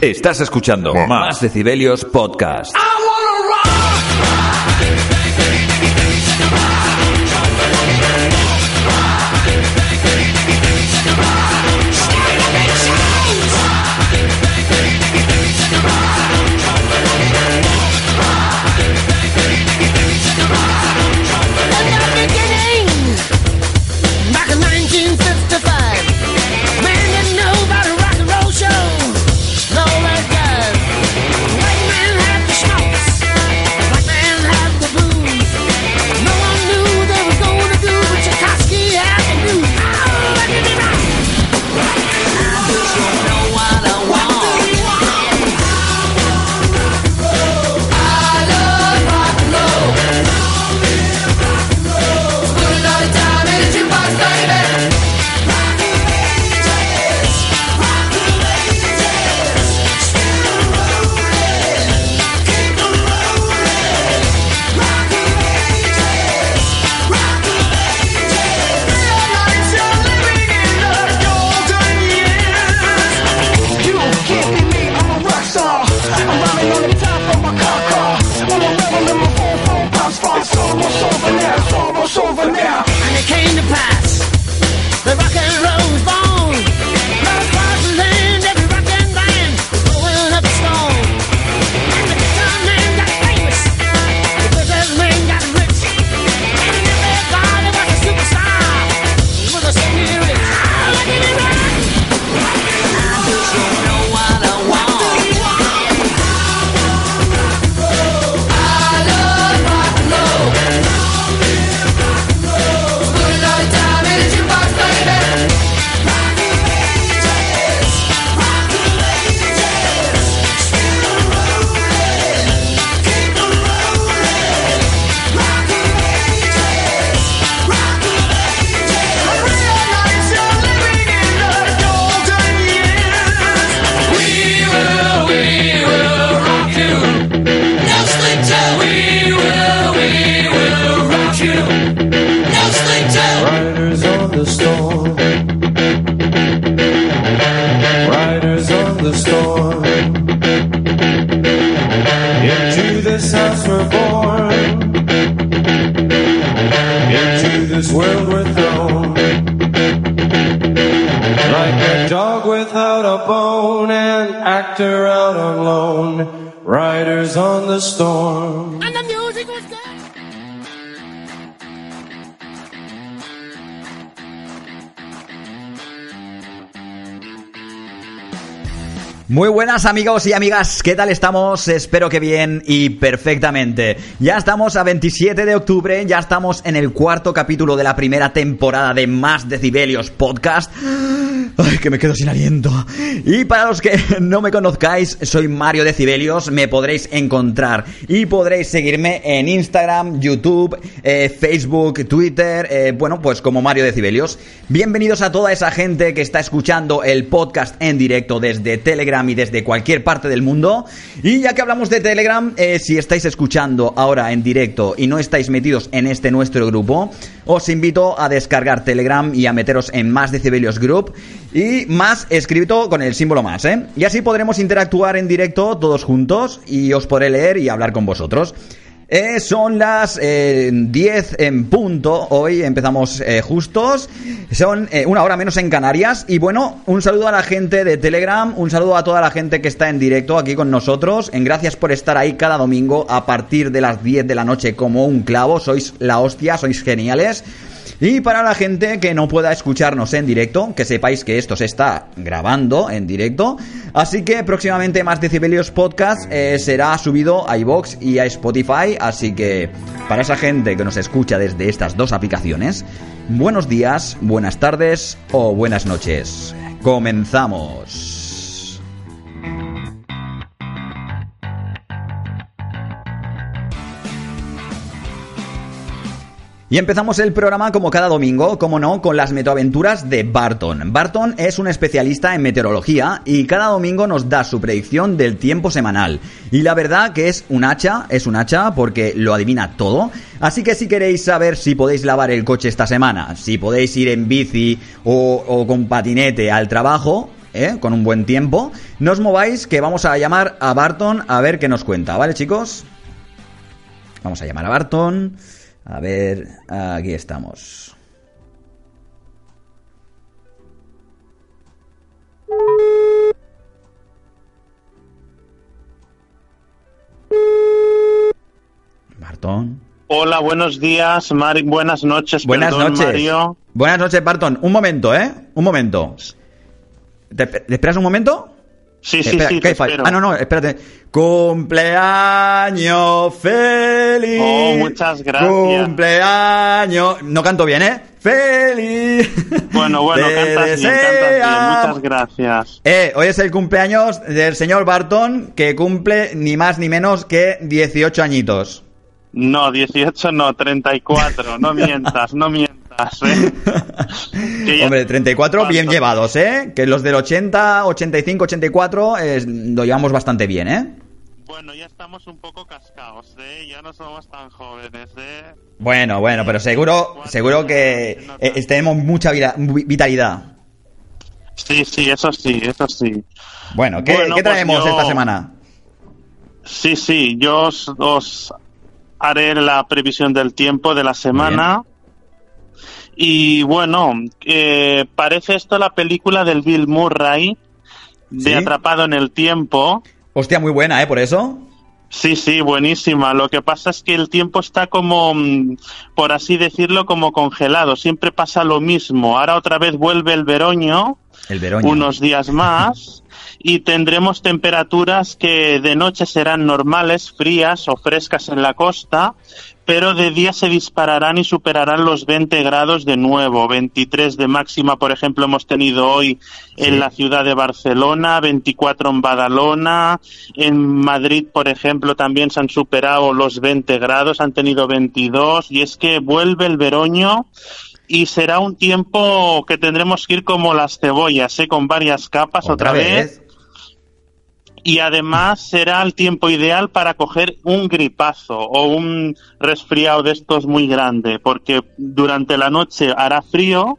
Estás escuchando Más Decibelios Podcast. Storm. Muy buenas amigos y amigas, ¿qué tal estamos? Espero que bien y perfectamente. Ya estamos a 27 de octubre, ya estamos en el cuarto capítulo de la primera temporada de Más Decibelios Podcast. Ay, que me quedo sin aliento. Y para los que no me conozcáis, soy Mario Decibelios, me podréis encontrar y podréis seguirme en Instagram, YouTube, eh, Facebook, Twitter, eh, bueno, pues como Mario Decibelios. Bienvenidos a toda esa gente que está escuchando el podcast en directo desde Telegram y desde cualquier parte del mundo. Y ya que hablamos de Telegram, eh, si estáis escuchando ahora en directo y no estáis metidos en este nuestro grupo, os invito a descargar Telegram y a meteros en Más Decibelios Group y más escrito con el símbolo más, ¿eh? Y así podremos interactuar en directo todos juntos y os podré leer y hablar con vosotros. Eh, son las eh, 10 en punto. Hoy empezamos eh, justos. Son eh, una hora menos en Canarias. Y bueno, un saludo a la gente de Telegram. Un saludo a toda la gente que está en directo aquí con nosotros. En gracias por estar ahí cada domingo a partir de las 10 de la noche como un clavo. Sois la hostia, sois geniales. Y para la gente que no pueda escucharnos en directo, que sepáis que esto se está grabando en directo. Así que próximamente más Decibelios Podcast eh, será subido a iBox y a Spotify. Así que para esa gente que nos escucha desde estas dos aplicaciones, buenos días, buenas tardes o buenas noches. Comenzamos. Y empezamos el programa como cada domingo, como no, con las meteoaventuras de Barton. Barton es un especialista en meteorología y cada domingo nos da su predicción del tiempo semanal. Y la verdad que es un hacha, es un hacha porque lo adivina todo. Así que si queréis saber si podéis lavar el coche esta semana, si podéis ir en bici o, o con patinete al trabajo, ¿eh? con un buen tiempo, no os mováis que vamos a llamar a Barton a ver qué nos cuenta, ¿vale chicos? Vamos a llamar a Barton. A ver, aquí estamos. Barton. Hola, buenos días, Mari. Buenas noches. Buenas perdón, noches. Mario. Buenas noches, Barton. Un momento, ¿eh? Un momento. ¿Te, te esperas un momento? Sí, sí, Espera, sí, ¿qué te espero. Ah, no, no, espérate. Cumpleaños feliz. Oh, muchas gracias. Cumpleaños. No canto bien, ¿eh? Feliz. Bueno, bueno, Te cantas bien, cantas bien. desea- Muchas gracias. Eh, hoy es el cumpleaños del señor Barton, que cumple ni más ni menos que 18 añitos. No, 18 no, 34. No mientas, no mientas, ¿eh? Ya- Hombre, 34 bien ¿Cuánto? llevados, ¿eh? Que los del 80, 85, 84 eh, lo llevamos bastante bien, ¿eh? Bueno, ya estamos un poco cascados, ¿eh? Ya no somos tan jóvenes, ¿eh? Bueno, bueno, pero seguro, seguro que eh, tenemos mucha vida- vitalidad. Sí, sí, eso sí, eso sí. Bueno, ¿qué, Bueno, qué pues traemos yo- esta semana? Sí, sí, yo os, os haré la previsión del tiempo de la semana. Y bueno, eh, parece esto la película del Bill Murray de ¿Sí? Atrapado en el Tiempo. Hostia, muy buena, ¿eh? Por eso. Sí, sí, buenísima. Lo que pasa es que el tiempo está como, mm, por así decirlo, como congelado. Siempre pasa lo mismo. Ahora otra vez vuelve el veroño El Veroña. unos días más y tendremos temperaturas que de noche serán normales, frías o frescas en la costa, pero de día se dispararán y superarán los 20 grados de nuevo. 23 de máxima, por ejemplo, hemos tenido hoy en Sí. la ciudad de Barcelona, 24 en Badalona, en Madrid, por ejemplo, también se han superado los 20 grados, han tenido 22 y es que vuelve el veroño y será un tiempo que tendremos que ir como las cebollas, ¿eh? con varias capas otra, vez. Y además será el tiempo ideal para coger un gripazo o un resfriado de estos muy grande, porque durante la noche hará frío,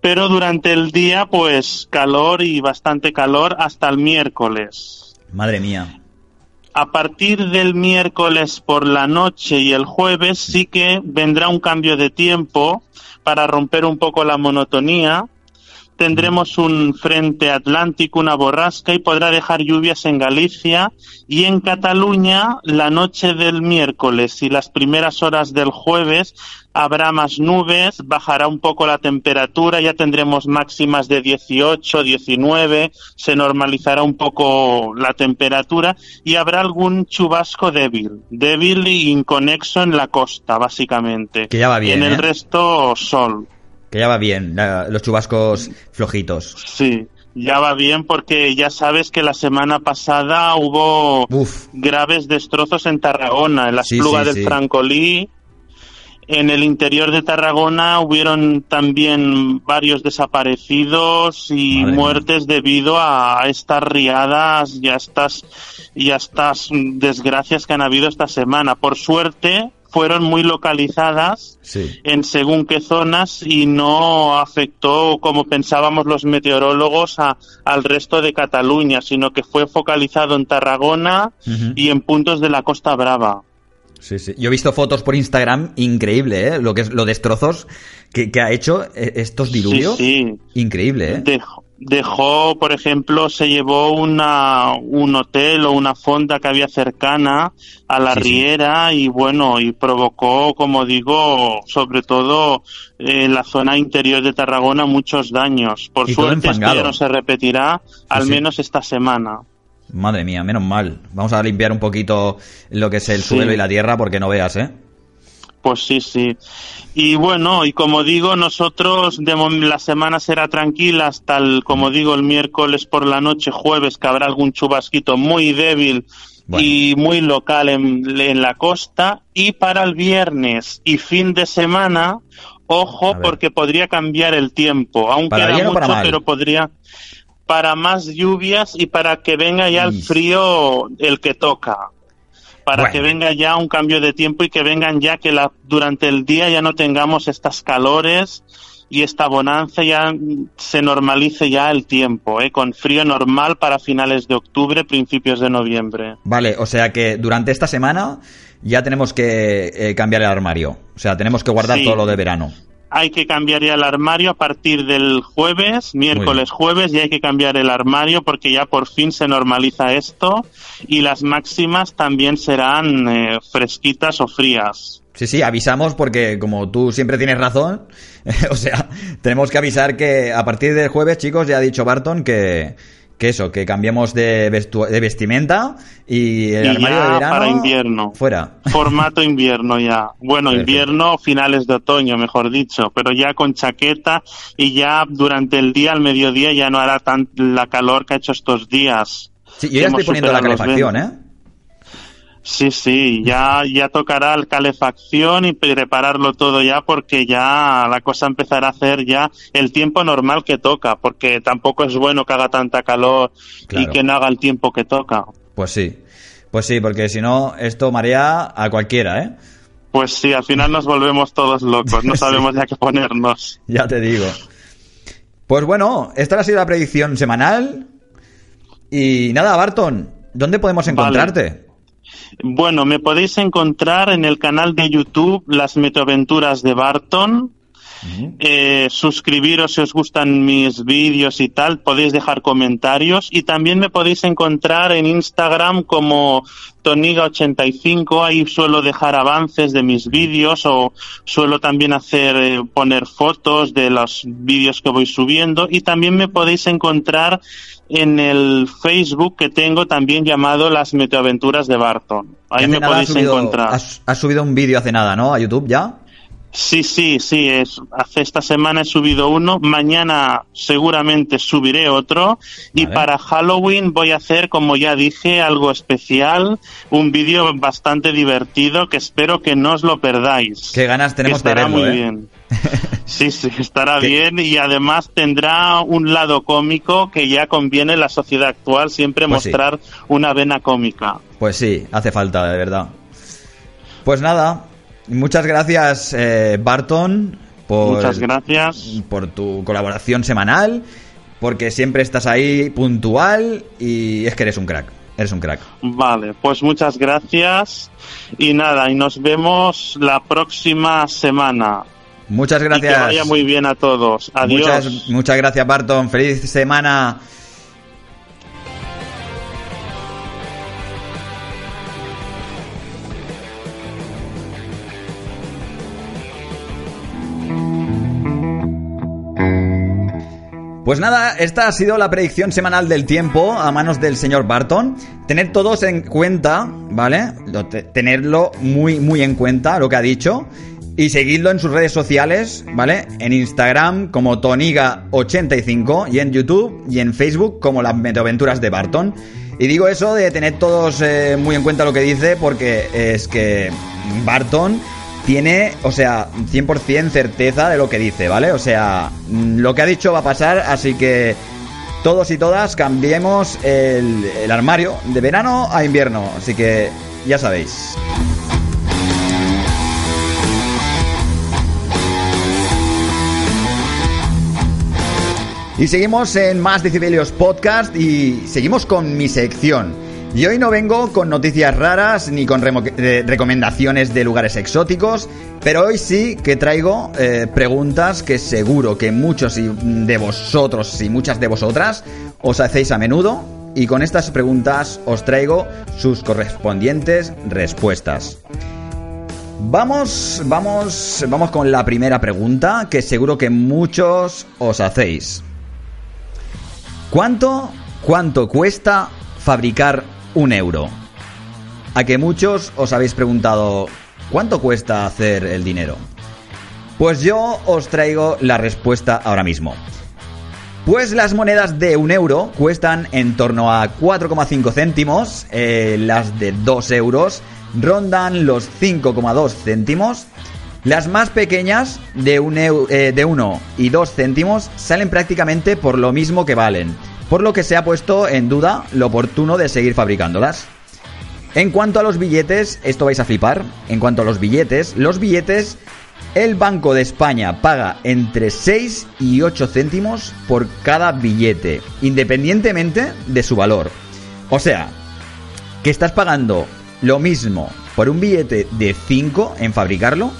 pero durante el día pues calor y bastante calor hasta el miércoles. Madre mía. A partir del miércoles por la noche y el jueves sí que vendrá un cambio de tiempo para romper un poco la monotonía. Tendremos un frente atlántico, una borrasca y podrá dejar lluvias en Galicia y en Cataluña la noche del miércoles y las primeras horas del jueves habrá más nubes, bajará un poco la temperatura, ya tendremos máximas de 18, 19, se normalizará un poco la temperatura y habrá algún chubasco débil, débil y inconexo en la costa, básicamente. Que ya va bien, En el ¿eh? resto, sol. Que ya va bien, la- los chubascos flojitos. Sí, ya va bien porque ya sabes que la semana pasada hubo Uf, graves destrozos en Tarragona, en la Sí, espluga sí, del sí. Francolí. En el interior de Tarragona hubieron también varios desaparecidos y Madre mía. muertes debido a estas riadas y a estas, y a estas desgracias que han habido esta semana. Por suerte, fueron muy localizadas sí. en según qué zonas y no afectó como pensábamos los meteorólogos a- al resto de Cataluña, sino que fue focalizado en Tarragona y en puntos de la Costa Brava. Sí, sí. Yo he visto fotos por Instagram, increíble, ¿eh? Lo que es, lo destrozos que, que ha hecho eh, estos diluvios. Sí, sí. Increíble, ¿eh? Dejó, dejó, por ejemplo, se llevó una, un hotel o una fonda que había cercana a la Sí, sí. riera y bueno, y provocó, como digo, sobre todo en la zona interior de Tarragona muchos daños. Por Y suerte esto ya no se repetirá, al sí. menos esta semana. Madre mía, menos mal. Vamos a limpiar un poquito lo que es el suelo y la tierra porque no veas, ¿eh? Pues sí, sí. Y bueno, y como digo, nosotros de la semana será tranquila hasta el, como digo, el miércoles por la noche, jueves, que habrá algún chubasquito muy débil Bueno. y muy local en, en la costa. Y para el viernes y fin de semana, ojo, porque podría cambiar el tiempo. Aún ¿Para queda bien o mucho, pero podría para más lluvias y para que venga ya el frío el que toca para Bueno. que venga ya un cambio de tiempo y que vengan ya que la, durante el día ya no tengamos estas calores y esta bonanza ya se normalice ya el tiempo, ¿eh? con frío normal para finales de octubre, principios de noviembre. Vale, o sea que durante esta semana ya tenemos que eh, cambiar el armario. O sea, tenemos que guardar Sí. todo lo de verano. Hay que cambiar ya el armario a partir del jueves, miércoles, jueves, y hay que cambiar el armario porque ya por fin se normaliza esto y las máximas también serán eh, fresquitas o frías. Sí, sí, avisamos porque como tú siempre tienes razón, o sea, tenemos que avisar que a partir del jueves, chicos, ya ha dicho Barton que, que eso, que cambiemos de, vestu- de vestimenta y el Y armario ya de verano para invierno. fuera. Formato invierno ya. Bueno, Perfecto. invierno, finales de otoño, mejor dicho, pero ya con chaqueta y ya durante el día, al mediodía, ya no hará tan la calor que ha hecho estos días. Sí, yo ya estoy poniendo la calefacción, 20. ¿eh? Sí, sí, ya, ya tocará el calefacción y prepararlo todo ya porque ya la cosa empezará a hacer ya el tiempo normal que toca, porque tampoco es bueno que haga tanta calor Claro. y que no haga el tiempo que toca. Pues sí. Pues sí, porque si no, esto marea a cualquiera, ¿eh? Pues sí, al final nos volvemos todos locos, no Sí. sabemos ya qué ponernos. Ya te digo. Pues bueno, esta ha sido la predicción semanal. Y nada, Barton, ¿dónde podemos Vale. Bueno, me podéis encontrar en el canal de YouTube Las Metoaventuras de Barton. Eh, suscribiros si os gustan mis vídeos y tal, podéis dejar comentarios y también me podéis encontrar en Instagram como Toniga85, ahí suelo dejar avances de mis vídeos o suelo también hacer eh, poner fotos de los vídeos que voy subiendo y también me podéis encontrar en el Facebook que tengo también llamado Las Metoaventuras de Barton. Ahí me podéis subido, encontrar. Has, has subido un vídeo hace nada, ¿no? A YouTube ya. Sí, sí, sí. Es, hace esta semana he subido uno. Mañana seguramente subiré otro. Y para Halloween voy a hacer, como ya dije, algo especial. Un vídeo bastante divertido que espero que no os lo perdáis. Qué ganas tenemos que de estará verlo, muy ¿eh? bien. Sí, sí, estará bien y además tendrá un lado cómico que ya conviene en la sociedad actual siempre Pues sí. mostrar una vena cómica. Pues sí, hace falta, de verdad. Pues nada, muchas gracias, eh, Barton, por, Muchas gracias. por tu colaboración semanal, porque siempre estás ahí puntual y es que eres un crack. Eres un crack. Vale, pues muchas gracias y nada, y nos vemos la próxima semana. Muchas Y que gracias. vaya muy bien a todos. Adiós. Muchas, muchas gracias, Barton. Feliz semana. Pues nada, esta ha sido la predicción semanal del tiempo a manos del señor Barton. Tened todos en cuenta, ¿vale? Lo te- tenerlo muy, muy en cuenta, lo que ha dicho. Y seguidlo en sus redes sociales, ¿vale? En Instagram como Toniga85 y en YouTube y en Facebook como las Metoaventuras de Barton. Y digo eso de tener todos eh, muy en cuenta lo que dice porque es que Barton tiene, o sea, 100% certeza de lo que dice, ¿vale? O sea, mm, lo que ha dicho va a pasar, así que todos y todas cambiemos el, el armario de verano a invierno, así que ya sabéis. Y seguimos en Más Decibelios Podcast y seguimos con mi sección. Y hoy no vengo con noticias raras ni con recomendaciones de lugares exóticos, pero hoy sí que traigo eh, preguntas que seguro que muchos y- de vosotros y muchas de vosotras os hacéis a menudo y con estas preguntas os traigo sus correspondientes respuestas. Vamos, vamos, vamos con la primera pregunta que seguro que muchos os hacéis. ¿Cuánto, cuánto cuesta fabricar un euro? A que muchos os habéis preguntado, ¿cuánto cuesta hacer el dinero? Pues yo os traigo la respuesta ahora mismo. Pues las monedas de un euro cuestan en torno a 4,5 céntimos, eh, las de 2 euros rondan los 5,2 céntimos, las más pequeñas de 1 de uno y 2 céntimos salen prácticamente por lo mismo que valen, por lo que se ha puesto en duda lo oportuno de seguir fabricándolas. En cuanto a los billetes, esto vais a flipar. En cuanto a los billetes, los billetes, el Banco de España paga entre 6 y 8 céntimos por cada billete, independientemente de su valor. O sea, que estás pagando lo mismo por un billete de 5 en fabricarlo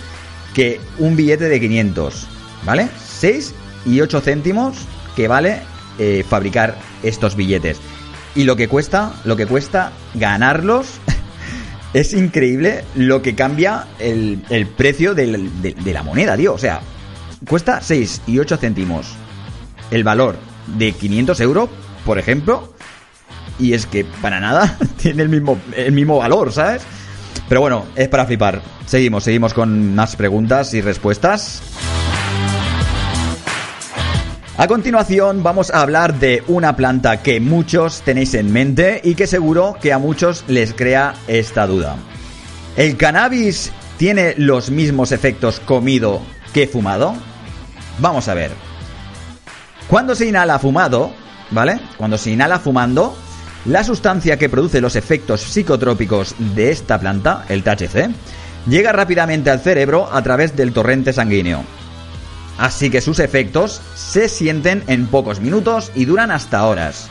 que un billete de 500, ¿vale? 6 y 8 céntimos que vale eh, fabricar estos billetes. Y lo que cuesta, lo que cuesta ganarlos es increíble lo que cambia el, el precio del- de, la moneda, tío. O sea, cuesta 6 y 8 céntimos el valor de 500 euros, por ejemplo, y es que para nada tiene el mismo, el mismo valor, ¿sabes? Pero bueno, es para flipar. Seguimos, seguimos con más preguntas y respuestas. A continuación vamos a hablar de una planta que muchos tenéis en mente y que seguro que a muchos les crea esta duda. ¿El cannabis tiene los mismos efectos comido que fumado? Vamos a ver. Cuando se inhala fumado, ¿vale? Cuando se inhala fumando, la sustancia que produce los efectos psicotrópicos de esta planta, el THC, llega rápidamente al cerebro a través del torrente sanguíneo. Así que sus efectos se sienten en pocos minutos y duran hasta horas.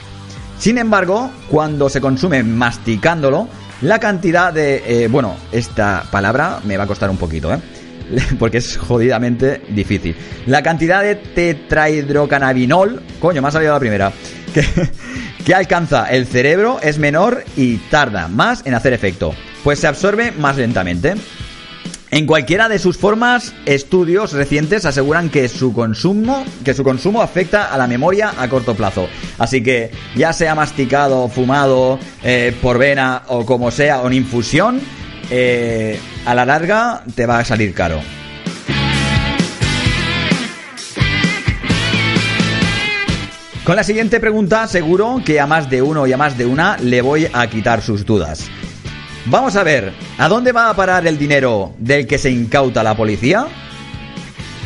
Sin embargo, cuando se consume masticándolo, la cantidad de... eh, bueno, esta palabra me va a costar un poquito, ¿eh? Porque es jodidamente difícil. La cantidad de tetrahidrocannabinol... Coño, me ha salido la primera. Que, que alcanza el cerebro es menor y tarda más en hacer efecto. Pues se absorbe más lentamente. En cualquiera de sus formas, estudios recientes aseguran que su consumo, que su consumo afecta a la memoria a corto plazo. Así que ya sea masticado, fumado, eh, por vena o como sea, o en infusión, eh, a la larga te va a salir caro. Con la siguiente pregunta, seguro que a más de uno y a más de una le voy a quitar sus dudas. Vamos a ver, ¿a dónde va a parar el dinero del que se incauta la policía?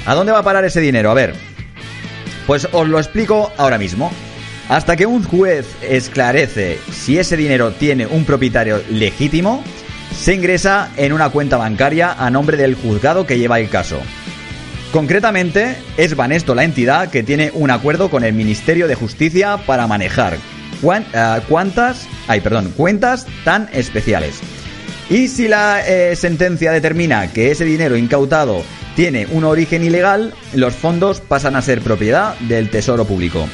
¿A dónde va a parar ese dinero? A ver, pues os lo explico ahora mismo. Hasta que un juez esclarece si ese dinero tiene un propietario legítimo, se ingresa en una cuenta bancaria a nombre del juzgado que lleva el caso. Concretamente, es Banesto la entidad que tiene un acuerdo con el Ministerio de Justicia para manejar cuan- ah, ay, perdón, cuentas tan especiales. Y si la eh, sentencia determina que ese dinero incautado tiene un origen ilegal, los fondos pasan a ser propiedad del Tesoro Público.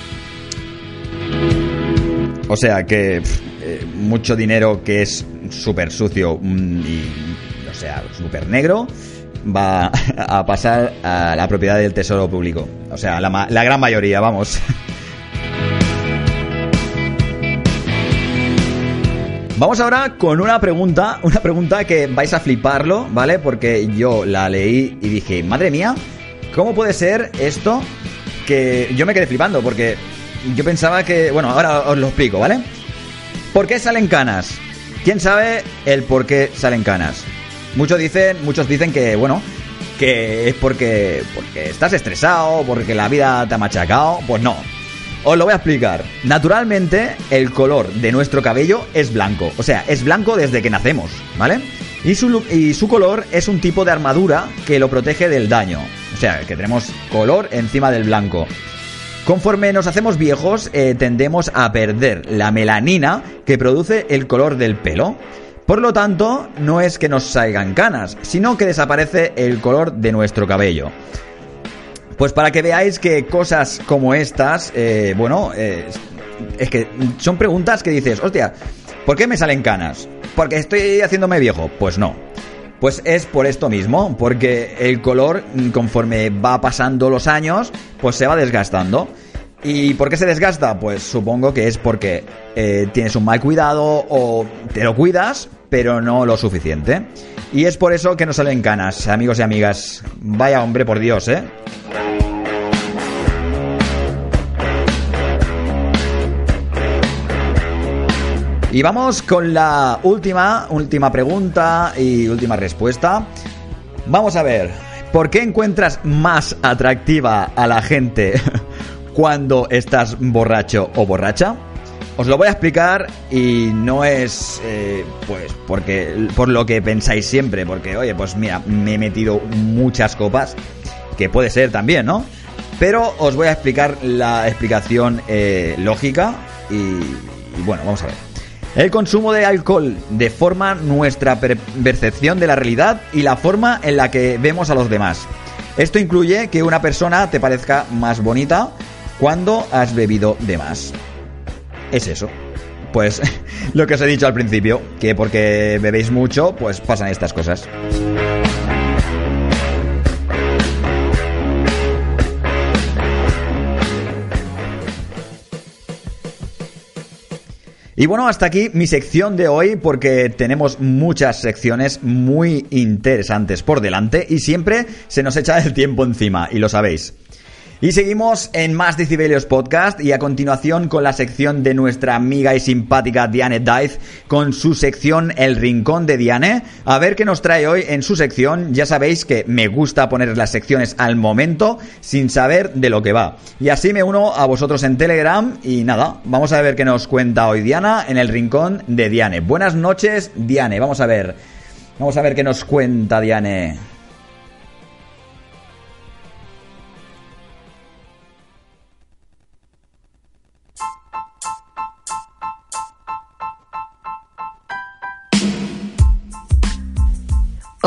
O sea que eh, mucho dinero que es súper sucio mm, y, o sea, súper negro, va a pasar a la propiedad del Tesoro Público. O sea, la, la gran mayoría, vamos. Vamos ahora con una pregunta, una pregunta que vais a fliparlo, ¿vale? Porque yo la leí y dije, madre mía, ¿cómo puede ser esto? Que yo me quedé flipando porque yo pensaba que, bueno, ahora os lo explico, ¿vale? ¿Por qué salen canas? ¿Quién sabe el por qué salen canas? Muchos dicen, muchos dicen que, bueno, que es porque, porque estás estresado, porque la vida te ha machacado. Pues no. Os lo voy a explicar. Naturalmente, el color de nuestro cabello es blanco. O sea, es blanco desde que nacemos, ¿vale? Y su, color es un tipo de armadura que lo protege del daño. O sea, que tenemos color encima del blanco. Conforme nos hacemos viejos, eh, tendemos a perder la melanina que produce el color del pelo. Por lo tanto, no es que nos salgan canas, sino que desaparece el color de nuestro cabello. Pues para que veáis que cosas como estas, eh, bueno, eh, es que son preguntas que dices, hostia, ¿por qué me salen canas? ¿Porque estoy haciéndome viejo? Pues no. Pues es por esto mismo, porque el color, conforme va pasando los años, pues se va desgastando. ¿Y por qué se desgasta? Pues supongo que es porque eh, tienes un mal cuidado o te lo cuidas, pero no lo suficiente. Y es por eso que no salen canas, amigos y amigas. Vaya hombre, por Dios, ¿eh? Y vamos con la última, última pregunta y última respuesta. Vamos a ver, ¿por qué encuentras más atractiva a la gente cuando estás borracho o borracha? Os lo voy a explicar y no es eh, pues porque por lo que pensáis siempre, porque oye, pues mira, me he metido muchas copas, que puede ser también, ¿no? Pero os voy a explicar la explicación eh, lógica y, y bueno, vamos a ver. El consumo de alcohol deforma nuestra per- percepción de la realidad y la forma en la que vemos a los demás. Esto incluye que una persona te parezca más bonita cuando has bebido de más. Es eso. Pues lo que os he dicho al principio, que porque bebéis mucho, pues pasan estas cosas. Y bueno, hasta aquí mi sección de hoy porque tenemos muchas secciones muy interesantes por delante y siempre se nos echa el tiempo encima, y lo sabéis. Y seguimos en Más Decibelios Podcast y a continuación con la sección de nuestra amiga y simpática Diane Dice con su sección El Rincón de Diane. A ver qué nos trae hoy en su sección. Ya sabéis que me gusta poner las secciones al momento sin saber de lo que va. Y así me uno a vosotros en Telegram y nada, vamos a ver qué nos cuenta hoy Diana en El Rincón de Diane. Buenas noches Diane, vamos a ver. Vamos a ver qué nos cuenta Diane.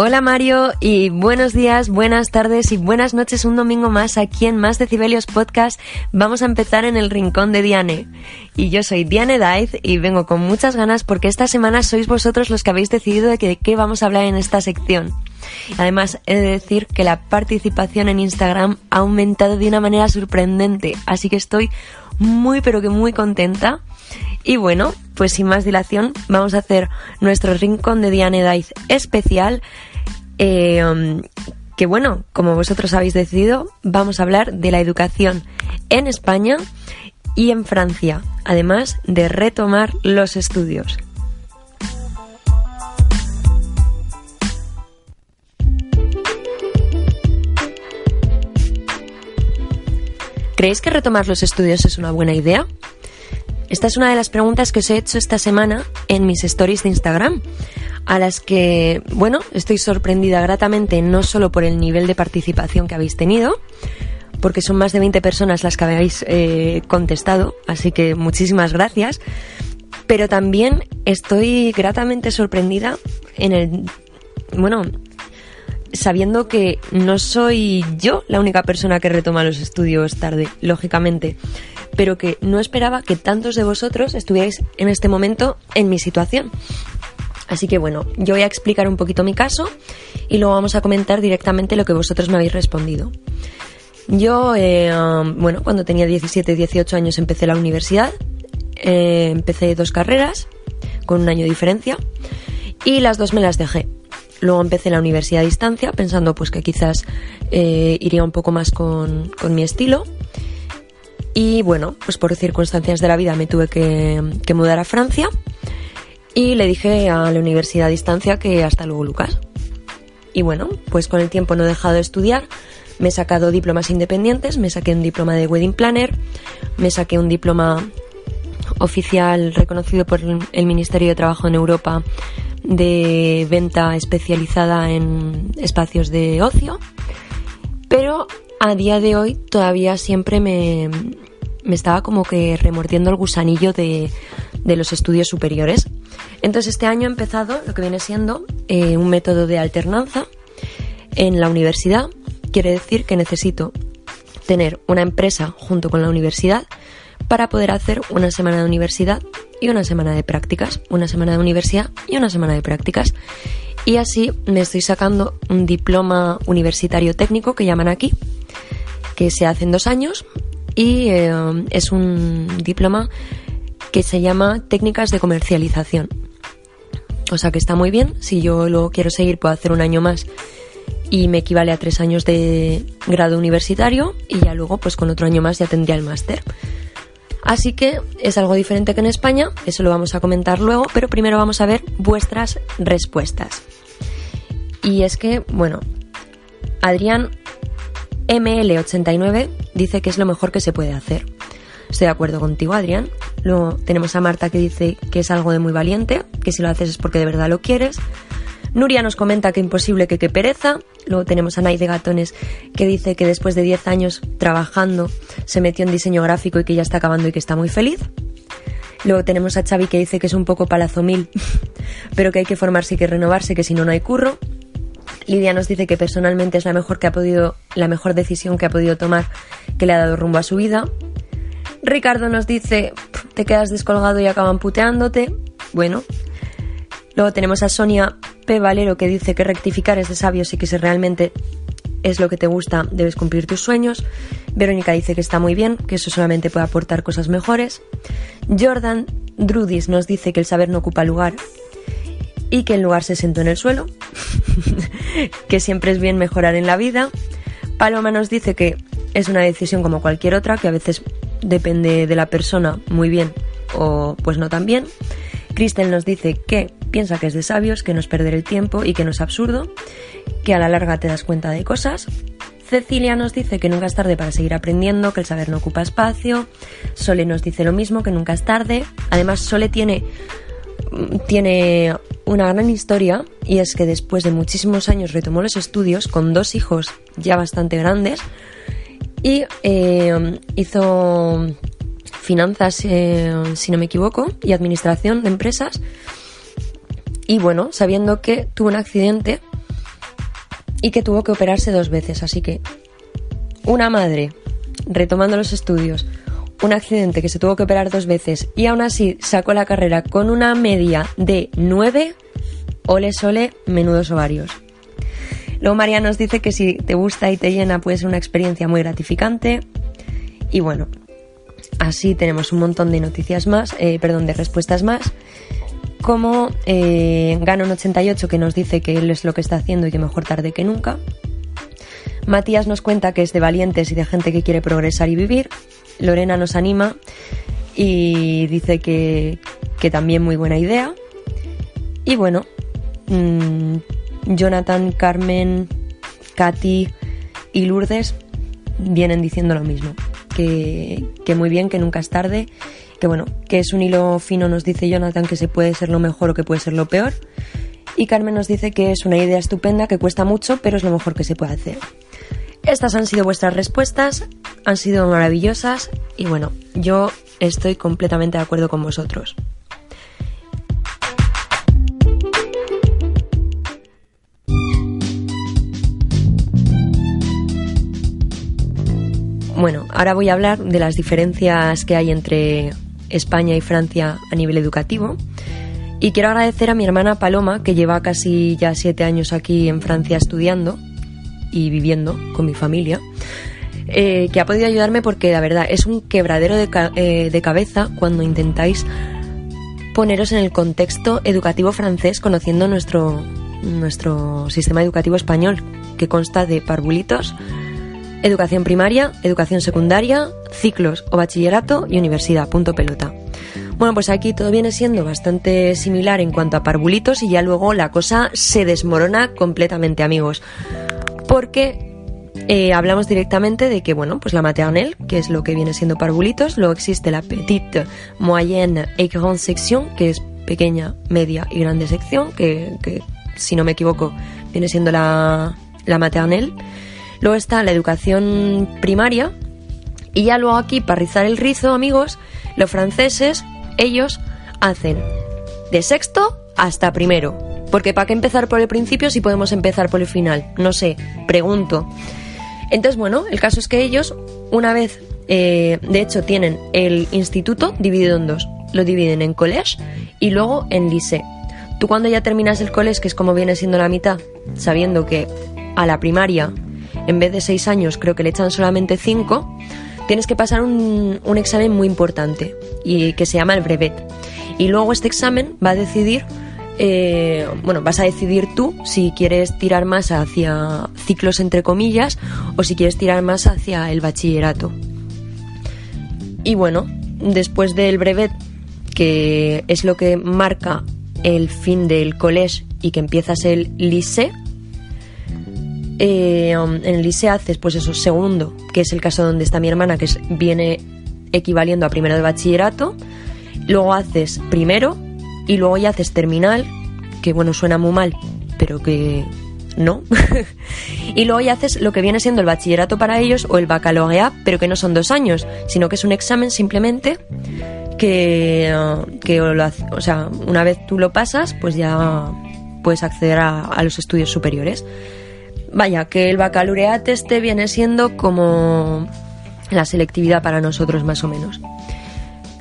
Hola Mario y buenos días, buenas tardes y buenas noches un domingo más aquí en Más Decibelios Podcast. Vamos a empezar en el rincón de Diane. Y yo soy Diane Daiz y vengo con muchas ganas porque esta semana sois vosotros los que habéis decidido de, de qué vamos a hablar en esta sección. Además, he de decir que la participación en Instagram ha aumentado de una manera sorprendente, así que estoy muy pero que muy contenta. Y bueno, pues sin más dilación, vamos a hacer nuestro rincón de Diane Daiz especial. eh, um, que bueno, como vosotros habéis decidido, vamos a hablar de la educación en España y en Francia, además de retomar los estudios. ¿Creéis que retomar los estudios es una buena idea? Esta es una de las preguntas que os he hecho esta semana en mis stories de Instagram, a las que, bueno, estoy sorprendida gratamente no solo por el nivel de participación que habéis tenido, porque son más de 20 personas las que habéis eh, contestado, así que muchísimas gracias, pero también estoy gratamente sorprendida en el, bueno, sabiendo que no soy yo la única persona que retoma los estudios tarde, lógicamente, pero que no esperaba que tantos de vosotros estuvierais en este momento en mi situación. Así que bueno, yo voy a explicar un poquito mi caso y luego vamos a comentar directamente lo que vosotros me habéis respondido. Yo, eh, um, bueno, cuando tenía 17, 18 años empecé la universidad, eh, empecé dos carreras con un año de diferencia y las dos me las dejé. Luego empecé la universidad a distancia pensando pues que quizás eh, iría un poco más con, con mi estilo. Y bueno, pues por circunstancias de la vida me tuve que, mudar a Francia y le dije a la universidad a distancia que hasta luego Lucas. Y bueno, pues con el tiempo no he dejado de estudiar, me he sacado diplomas independientes, me saqué un diploma de wedding planner, me saqué un diploma oficial reconocido por el Ministerio de Trabajo en Europa de venta especializada en espacios de ocio, pero a día de hoy todavía siempre me, me estaba como que remordiendo el gusanillo de, de los estudios superiores. Entonces este año he empezado lo que viene siendo eh, un método de alternanza en la universidad. Quiere decir que necesito tener una empresa junto con la universidad para poder hacer una semana de universidad y una semana de prácticas, una semana de universidad y una semana de prácticas. Y así me estoy sacando un diploma universitario técnico que llaman aquí, que se hace en dos años y eh, es un diploma que se llama técnicas de comercialización. O sea que está muy bien, si yo lo quiero seguir puedo hacer un año más y me equivale a tres años de grado universitario y ya luego pues con otro año más ya tendría el máster. Así que es algo diferente que en España, eso lo vamos a comentar luego, pero primero vamos a ver vuestras respuestas. Y es que, bueno, Adrián ML89 dice que es lo mejor que se puede hacer. Estoy de acuerdo contigo, Adrián. Luego tenemos a Marta que dice que es algo de muy valiente, que si lo haces es porque de verdad lo quieres. Nuria nos comenta que imposible que qué pereza. Luego tenemos a Nay de Gatones que dice que después de 10 años trabajando se metió en diseño gráfico y que ya está acabando y que está muy feliz. Luego tenemos a Xavi que dice que es un poco palazomil, pero que hay que formarse y que renovarse, que si no no hay curro. Lidia nos dice que personalmente es la mejor que ha podido, la mejor decisión que ha podido tomar, que le ha dado rumbo a su vida. Ricardo nos dice, te quedas descolgado y acaban puteándote. Bueno. Luego tenemos a Sonia P. Valero que dice que rectificar es de sabios y que si realmente es lo que te gusta, debes cumplir tus sueños. Verónica dice que está muy bien, que eso solamente puede aportar cosas mejores. Jordan Drudis nos dice que el saber no ocupa lugar y que el lugar se sentó en el suelo, que siempre es bien mejorar en la vida. Paloma nos dice que es una decisión como cualquier otra, que a veces depende de la persona muy bien o pues no tan bien. Cristel nos dice que piensa que es de sabios, que no es perder el tiempo y que no es absurdo, que a la larga te das cuenta de cosas. Cecilia nos dice que nunca es tarde para seguir aprendiendo, que el saber no ocupa espacio. Sole nos dice lo mismo, que nunca es tarde. Además, Sole tiene, tiene una gran historia y es que después de muchísimos años retomó los estudios con dos hijos ya bastante grandes y eh, hizo finanzas, eh, si no me equivoco, y administración de empresas. Y bueno, sabiendo que tuvo un accidente y que tuvo que operarse dos veces. Así que una madre retomando los estudios, un accidente que se tuvo que operar dos veces y aún así sacó la carrera con una media de 9, ole sole, menudos ovarios. Luego María nos dice que si te gusta y te llena puede ser una experiencia muy gratificante. Y bueno, así tenemos un montón de noticias más, eh, perdón, de respuestas más. Como eh, Ganon88 que nos dice que él es lo que está haciendo y que mejor tarde que nunca. Matías nos cuenta que es de valientes y de gente que quiere progresar y vivir. Lorena nos anima y dice que, que también muy buena idea. Y bueno, mmm, Jonathan, Carmen, Katy y Lourdes vienen diciendo lo mismo. Que, que, muy bien, que nunca es tarde. Que bueno, que es un hilo fino, nos dice Jonathan, que se puede ser lo mejor o que puede ser lo peor. Y Carmen nos dice que es una idea estupenda, que cuesta mucho, pero es lo mejor que se puede hacer. Estas han sido vuestras respuestas, han sido maravillosas y bueno, yo estoy completamente de acuerdo con vosotros. Bueno, ahora voy a hablar de las diferencias que hay entre España y Francia a nivel educativo. Y quiero agradecer a mi hermana Paloma, que lleva casi ya siete años aquí en Francia estudiando y viviendo con mi familia, eh, que ha podido ayudarme porque la verdad es un quebradero de, ca eh, de cabeza cuando intentáis poneros en el contexto educativo francés conociendo nuestro, nuestro sistema educativo español, que consta de parvulitos, educación primaria, educación secundaria, ciclos o bachillerato y universidad, punto pelota. Bueno, pues aquí todo viene siendo bastante similar en cuanto a parvulitos y ya luego la cosa se desmorona completamente, amigos. Porque eh, hablamos directamente de que, bueno, pues la maternelle, que es lo que viene siendo parvulitos, luego existe la petite, moyenne et grande section, que es pequeña, media y grande sección, que, si no me equivoco viene siendo la, la maternelle. Luego está la educación primaria Y ya luego aquí, para rizar el rizo, amigos, los franceses, ellos hacen de sexto hasta primero. Porque ¿para qué empezar por el principio si podemos empezar por el final? No sé, pregunto. Entonces, bueno, el caso es que ellos, una vez, eh, de hecho, tienen el instituto dividido en dos. Lo dividen en college y luego en lycée. Tú cuando ya terminas el college, que es como viene siendo la mitad, sabiendo que a la primaria, en vez de seis años, creo que le echan solamente cinco, tienes que pasar un, un examen muy importante y que se llama el brevet. Y luego este examen va a decidir, eh, bueno, vas a decidir tú si quieres tirar más hacia ciclos entre comillas o si quieres tirar más hacia el bachillerato. Y bueno, después del brevet, que es lo que marca el fin del college y que empiezas el lycée, eh, um, en el liceo haces pues eso, segundo, que es el caso donde está mi hermana, que viene equivaliendo a primero de bachillerato, luego haces primero y luego ya haces terminal, que bueno, suena muy mal, pero que no. y luego ya haces lo que viene siendo el bachillerato para ellos o el baccalaureat, pero que no son dos años, sino que es un examen simplemente que, uh, que lo o sea, una vez tú lo pasas, pues ya puedes acceder a, a los estudios superiores. Vaya, que el baccalaureate este viene siendo como la selectividad para nosotros más o menos.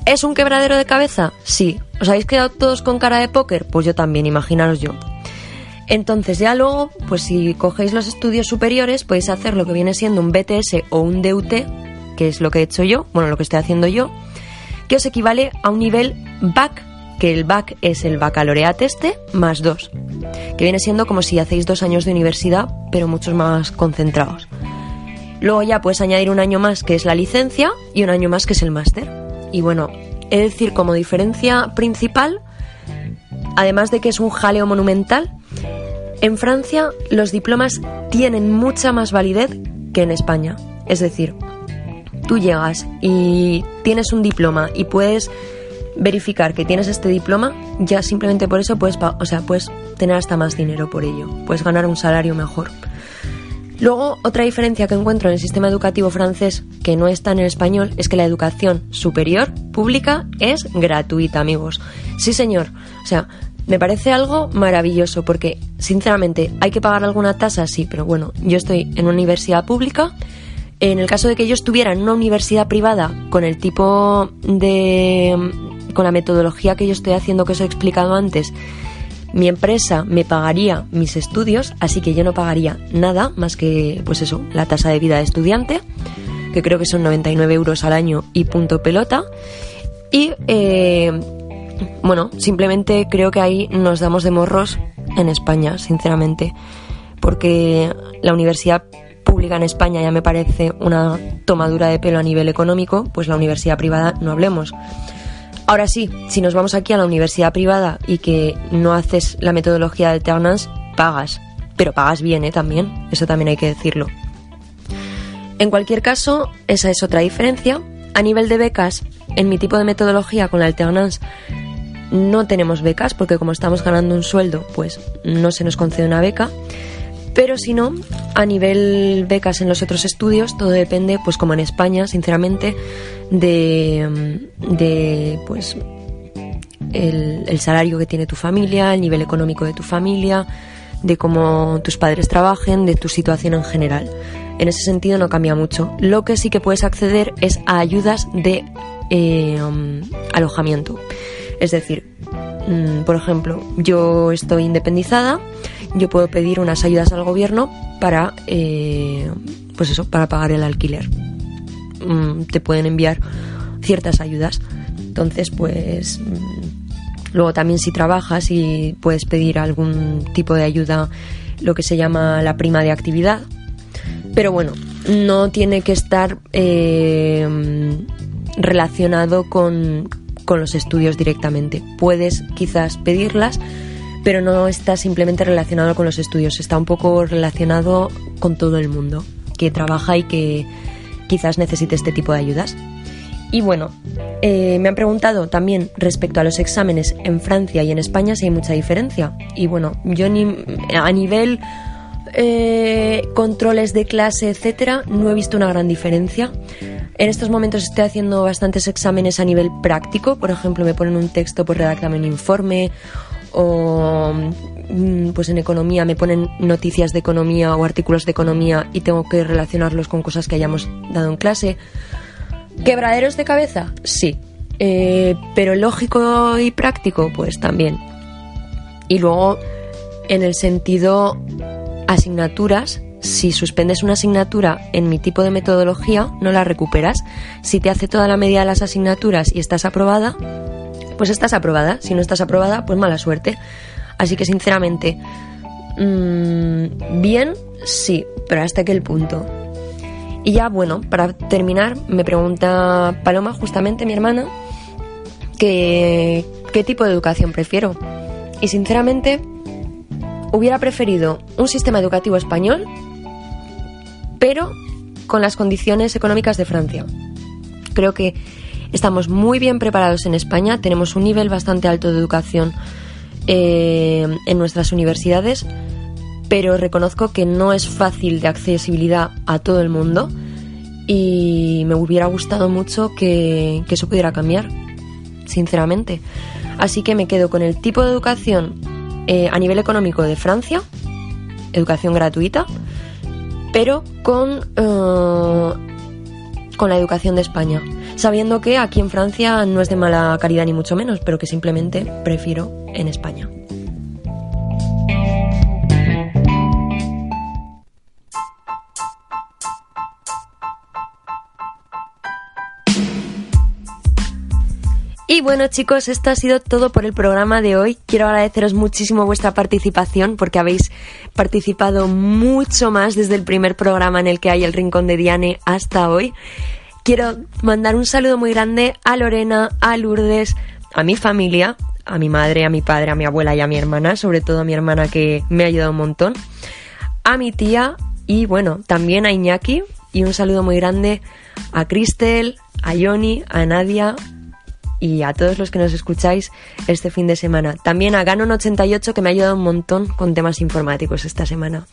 ¿Es un quebradero de cabeza? Sí. ¿Os habéis quedado todos con cara de póker? Pues yo también, imaginaros yo. Entonces ya luego, pues si cogéis los estudios superiores, podéis hacer lo que viene siendo un BTS o un DUT, que es lo que he hecho yo, bueno, lo que estoy haciendo yo, que os equivale a un nivel BAC, que el BAC es el baccalaureate este, más dos, que viene siendo como si hacéis dos años de universidad, pero muchos más concentrados. Luego ya puedes añadir un año más, que es la licencia, y un año más, que es el máster. Y bueno, es decir, como diferencia principal, además de que es un jaleo monumental, en Francia los diplomas tienen mucha más validez que en España. Es decir, tú llegas y tienes un diploma y puedes verificar que tienes este diploma, ya simplemente por eso puedes, o sea, puedes tener hasta más dinero por ello, puedes ganar un salario mejor. Luego, otra diferencia que encuentro en el sistema educativo francés que no está en el español es que la educación superior pública es gratuita, amigos. Sí, señor. O sea, me parece algo maravilloso porque, sinceramente, hay que pagar alguna tasa, sí, pero bueno, yo estoy en una universidad pública. En el caso de que yo estuviera en una universidad privada con el tipo de. con la metodología que yo estoy haciendo que os he explicado antes, mi empresa me pagaría mis estudios, así que yo no pagaría nada más que, pues eso, la tasa de vida de estudiante, que creo que son 99 euros al año y punto pelota. Y, eh, bueno, simplemente creo que ahí nos damos de morros en España, sinceramente, porque la universidad pública en España ya me parece una tomadura de pelo a nivel económico, pues la universidad privada no hablemos. Ahora sí, si nos vamos aquí a la universidad privada y que no haces la metodología de alternance, pagas. Pero pagas bien, ¿eh? También. Eso también hay que decirlo. En cualquier caso, esa es otra diferencia. A nivel de becas, en mi tipo de metodología con la alternance no tenemos becas porque como estamos ganando un sueldo, pues no se nos concede una beca. Pero si no, a nivel becas en los otros estudios, todo depende, pues como en España, sinceramente, de, de pues el, el salario que tiene tu familia, el nivel económico de tu familia, de cómo tus padres trabajen, de tu situación en general. En ese sentido no cambia mucho. Lo que sí que puedes acceder es a ayudas de eh, um, alojamiento. Es decir, mm, por ejemplo, yo estoy independizada, yo puedo pedir unas ayudas al gobierno para, eh, pues eso, para pagar el alquiler. Mm, te pueden enviar ciertas ayudas. Entonces, pues mm, luego también si trabajas y puedes pedir algún tipo de ayuda, lo que se llama la prima de actividad. Pero bueno, no tiene que estar eh, relacionado con, con los estudios directamente. Puedes quizás pedirlas, pero no está simplemente relacionado con los estudios, está un poco relacionado con todo el mundo que trabaja y que quizás necesite este tipo de ayudas. Y bueno, eh, me han preguntado también respecto a los exámenes en Francia y en España si hay mucha diferencia. Y bueno, yo ni, a nivel eh, controles de clase, etcétera, no he visto una gran diferencia. En estos momentos estoy haciendo bastantes exámenes a nivel práctico, por ejemplo, me ponen un texto, pues redáctame un informe, o mm, pues en economía me ponen noticias de economía o artículos de economía y tengo que relacionarlos con cosas que hayamos dado en clase. ¿Quebraderos de cabeza? Sí. Eh, pero lógico y práctico, pues también. Y luego, en el sentido asignaturas, si suspendes una asignatura en mi tipo de metodología, no la recuperas. Si te hace toda la media de las asignaturas y estás aprobada, pues estás aprobada. Si no estás aprobada, pues mala suerte. Así que sinceramente, mm, bien, sí, pero hasta aquel punto. Y ya, bueno, para terminar, me pregunta Paloma, justamente mi hermana, que, qué tipo de educación prefiero. Y sinceramente, hubiera preferido un sistema educativo español pero con las condiciones económicas de Francia. Creo que estamos muy bien preparados en España, tenemos un nivel bastante alto de educación eh, en nuestras universidades, pero reconozco que no es fácil de accesibilidad a todo el mundo y me hubiera gustado mucho que, eso pudiera cambiar, sinceramente. Así que me quedo con el tipo de educación eh, a nivel económico de Francia, educación gratuita, pero con, eh, con la educación de España. Sabiendo que aquí en Francia no es de mala calidad ni mucho menos, pero que simplemente prefiero en España. Y bueno chicos, esto ha sido todo por el programa de hoy. Quiero agradeceros muchísimo vuestra participación porque habéis participado mucho más desde el primer programa en el que hay el Rincón de Diane hasta hoy. Quiero mandar un saludo muy grande a Lorena, a Lourdes, a mi familia, a mi madre, a mi padre, a mi abuela y a mi hermana, sobre todo a mi hermana que me ha ayudado un montón, a mi tía y bueno, también a Iñaki y un saludo muy grande a Cristel, a Yoni, a Nadia, y a todos los que nos escucháis este fin de semana. También a Ganon88 que me ha ayudado un montón con temas informáticos esta semana.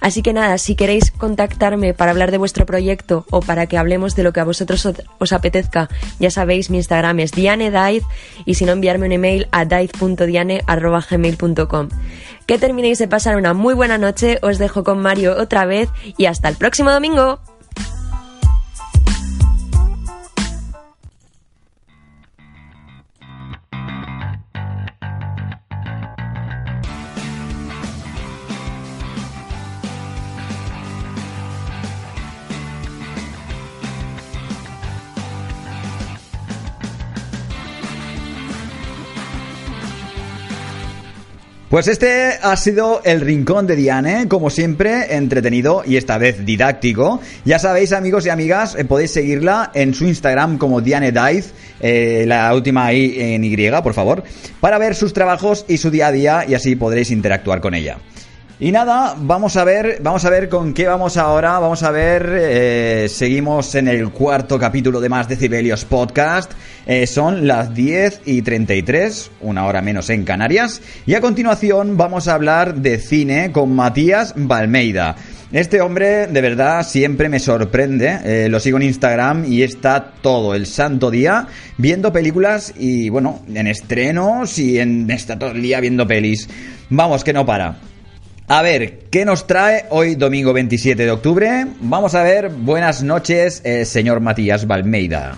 Así que nada, si queréis contactarme para hablar de vuestro proyecto o para que hablemos de lo que a vosotros os apetezca, ya sabéis, mi Instagram es dianedaiz y si no enviarme un email a daiz.diane.gmail.com. Que terminéis de pasar una muy buena noche, os dejo con Mario otra vez y hasta el próximo domingo. Pues este ha sido el rincón de Diane, como siempre, entretenido y esta vez didáctico. Ya sabéis, amigos y amigas, eh, podéis seguirla en su Instagram como Diane Daiz, eh, la última I en Y, por favor, para ver sus trabajos y su día a día y así podréis interactuar con ella. Y nada, vamos a ver, vamos a ver con qué vamos ahora. Vamos a ver, eh, seguimos en el cuarto capítulo de Más Decibelios Podcast. Eh, son las 10 y 33, una hora menos en Canarias. Y a continuación vamos a hablar de cine con Matías Balmeida. Este hombre de verdad siempre me sorprende. Eh, lo sigo en Instagram y está todo el santo día viendo películas y bueno, en estrenos y en está todo el día viendo pelis. Vamos, que no para. A ver, ¿qué nos trae hoy domingo 27 de octubre? Vamos a ver, buenas noches, eh, señor Matías Balmeida.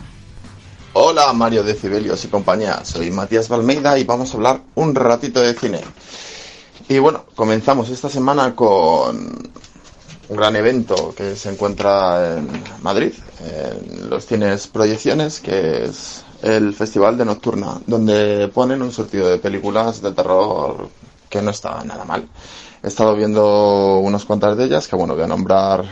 Hola Mario de Cibelios y compañía, soy Matías Balmeida y vamos a hablar un ratito de cine. Y bueno, comenzamos esta semana con un gran evento que se encuentra en Madrid, en los cines Proyecciones, que es el Festival de Nocturna, donde ponen un surtido de películas de terror que no está nada mal. He estado viendo unas cuantas de ellas, que bueno, voy a nombrar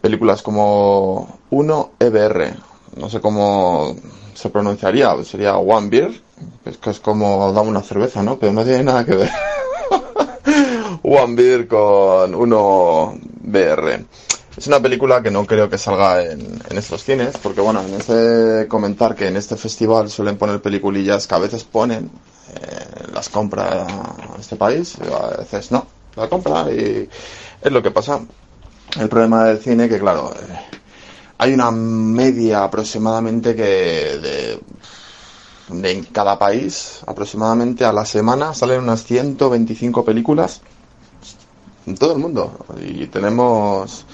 películas como 1 EBR, no sé cómo se pronunciaría, sería One Beer, es, que es como dame una cerveza, ¿no? Pero no tiene nada que ver. One Beer con 1 BR. Es una película que no creo que salga en, estos cines, porque bueno, en este comentar que en este festival suelen poner peliculillas que a veces ponen, eh, las compra este país, a veces no, la compra y es lo que pasa. El problema del cine que claro, eh, hay una media aproximadamente que de, en cada país, aproximadamente a la semana, salen unas 125 películas en todo el mundo. Y tenemos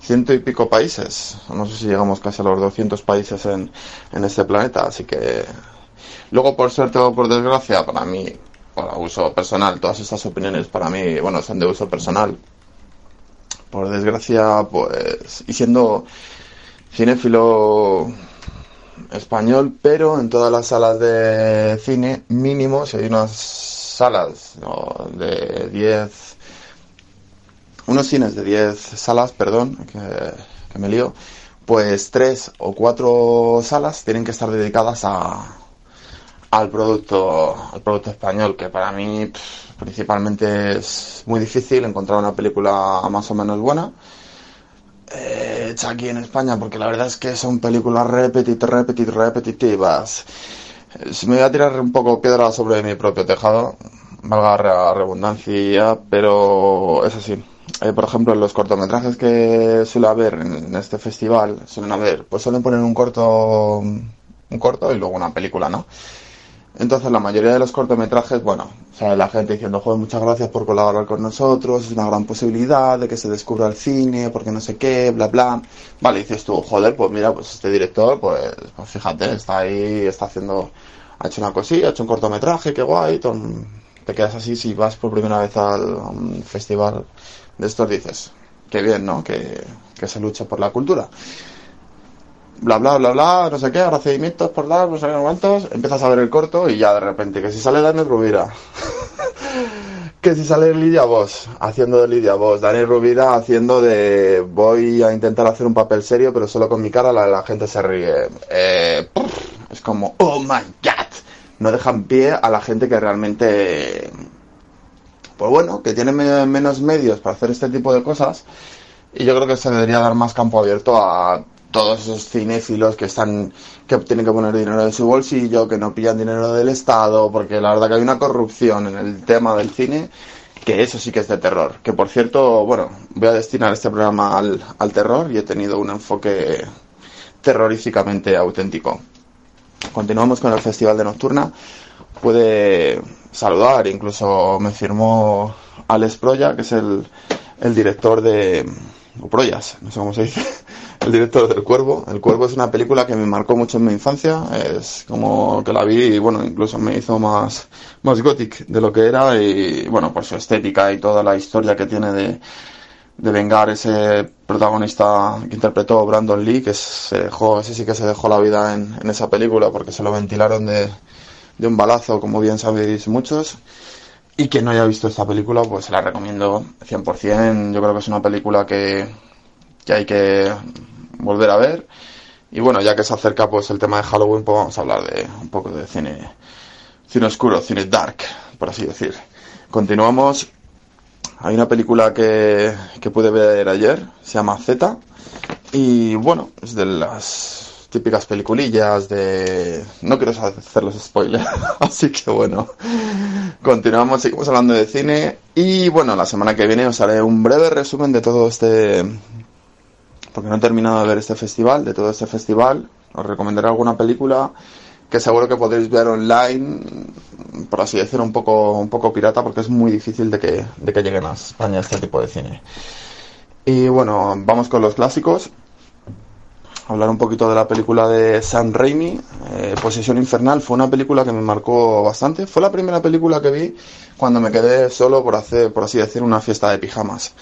ciento y pico países. No sé si llegamos casi a los 200 países en, en este planeta. Así que luego, por suerte o por desgracia, para mí, para uso personal, todas estas opiniones para mí, bueno, son de uso personal. Por desgracia, pues, y siendo cinéfilo español, pero en todas las salas de cine, mínimo, si hay unas salas ¿no? de 10 unos cines de 10 salas, perdón, que, que me lío, pues tres o cuatro salas tienen que estar dedicadas a, al producto, al producto español, que para mí principalmente es muy difícil encontrar una película más o menos buena eh, hecha aquí en España, porque la verdad es que son películas repetit, repetit, repetitivas. Eh, si me voy a tirar un poco piedra sobre mi propio tejado, valga la redundancia, pero es así. Eh, por ejemplo, en los cortometrajes que suele haber en este festival, suelen haber, pues suelen poner un corto, un corto y luego una película, ¿no? Entonces, la mayoría de los cortometrajes, bueno, sale la gente diciendo, joder, muchas gracias por colaborar con nosotros, es una gran posibilidad de que se descubra el cine, porque no sé qué, bla, bla. Vale, dices tú, joder, pues mira, pues este director, pues, pues fíjate, está ahí, está haciendo, ha hecho una cosilla, ha hecho un cortometraje, qué guay, ton- te quedas así si vas por primera vez al, a festival de estos, dices, qué bien, ¿no? Que, que se lucha por la cultura bla bla bla bla, no sé qué, agradecimientos por dar, no sé qué, cuántos, empiezas a ver el corto y ya de repente, que si sale Dani Rubira, que si sale Lidia Vos, haciendo de Lidia Vos, Dani Rubira haciendo de voy a intentar hacer un papel serio, pero solo con mi cara la, gente se ríe. Eh, es como, oh my god, no dejan pie a la gente que realmente, pues bueno, que tiene me- menos medios para hacer este tipo de cosas. Y yo creo que se debería dar más campo abierto a todos esos cinéfilos que están que tienen que poner dinero de su bolsillo, que no pillan dinero del Estado, porque la verdad que hay una corrupción en el tema del cine que eso sí que es de terror. Que por cierto, bueno, voy a destinar este programa al, al terror y he tenido un enfoque terroríficamente auténtico. Continuamos con el Festival de Nocturna. Puede saludar, incluso me firmó Alex Proya, que es el, el director de. O Proyas, no sé cómo se dice. El director del Cuervo. El Cuervo es una película que me marcó mucho en mi infancia. Es como que la vi y, bueno, incluso me hizo más, más gothic de lo que era. Y, bueno, por su estética y toda la historia que tiene de, de vengar ese protagonista que interpretó Brandon Lee, que se dejó, ese sí que se dejó la vida en, en esa película porque se lo ventilaron de, de un balazo, como bien sabéis muchos. Y quien no haya visto esta película, pues se la recomiendo 100%. Yo creo que es una película que, que hay que volver a ver. Y bueno, ya que se acerca pues el tema de Halloween, pues vamos a hablar de un poco de cine, cine oscuro, cine dark, por así decir. Continuamos. Hay una película que, que pude ver ayer, se llama Z. Y bueno, es de las típicas peliculillas de... No quiero hacerles spoilers, así que bueno. Continuamos, seguimos hablando de cine. Y bueno, la semana que viene os haré un breve resumen de todo este... Porque no he terminado de ver este festival, de todo este festival. Os recomendaré alguna película que seguro que podréis ver online, por así decirlo, un poco, un poco pirata, porque es muy difícil de que, de que lleguen a España este tipo de cine. Y bueno, vamos con los clásicos. Hablar un poquito de la película de Sam Raimi, eh, Posesión Infernal. Fue una película que me marcó bastante. Fue la primera película que vi cuando me quedé solo por hacer, por así decir, una fiesta de pijamas.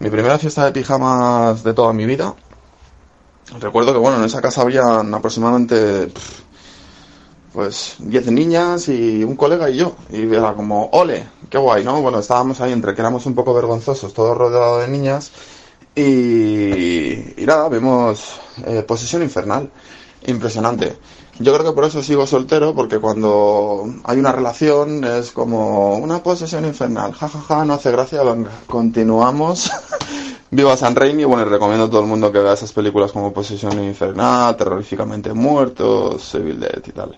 Mi primera fiesta de pijamas de toda mi vida. Recuerdo que, bueno, en esa casa habían aproximadamente pues 10 niñas y un colega y yo. Y era como, ole, qué guay, ¿no? Bueno, estábamos ahí entre que éramos un poco vergonzosos, todos rodeados de niñas. Y, nada, vimos eh, Posesión Infernal. Impresionante. Yo creo que por eso sigo soltero, porque cuando hay una relación es como una posesión infernal. Ja, ja, ja, no hace gracia, venga, continuamos. Viva San Raimi, bueno, y recomiendo a todo el mundo que vea esas películas como Posesión Infernal, Terroríficamente Muertos, Evil Dead y tal.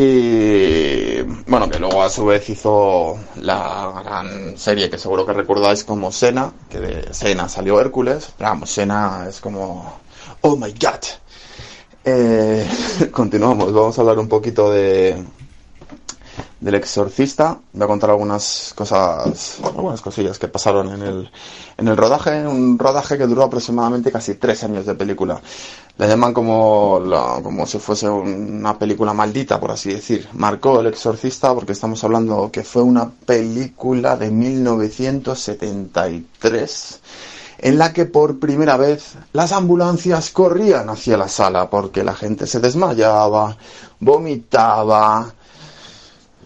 Y bueno, que luego a su vez hizo la gran serie que seguro que recordáis como Sena, que de Sena salió Hércules, pero vamos, Sena es como Oh my god. Eh, continuamos, vamos a hablar un poquito de del exorcista. Voy a contar algunas cosas, algunas cosillas que pasaron en el, en el rodaje, un rodaje que duró aproximadamente casi tres años de película. La llaman como, como si fuese una película maldita, por así decir. Marcó el exorcista porque estamos hablando que fue una película de 1973 en la que por primera vez las ambulancias corrían hacia la sala porque la gente se desmayaba, vomitaba.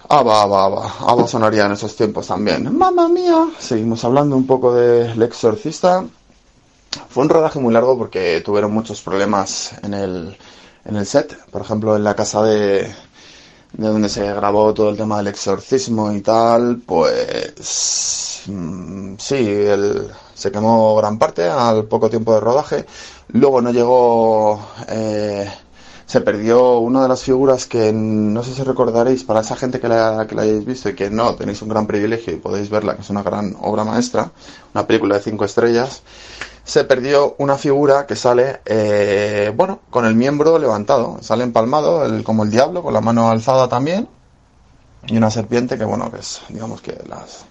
Aba, aba, aba. Aba sonaría en esos tiempos también. Mamma mía. Seguimos hablando un poco del exorcista. Fue un rodaje muy largo porque tuvieron muchos problemas en el, en el set. Por ejemplo, en la casa de, de donde se grabó todo el tema del exorcismo y tal, pues mm, sí, el- se quemó gran parte al poco tiempo de rodaje. Luego no llegó, eh, se perdió una de las figuras que no sé si recordaréis, para esa gente que la, que la hayáis visto y que no, tenéis un gran privilegio y podéis verla, que es una gran obra maestra, una película de cinco estrellas se perdió una figura que sale, eh, bueno, con el miembro levantado, sale empalmado, el- como el diablo, con la mano alzada también, y una serpiente que, bueno, que es, digamos que las,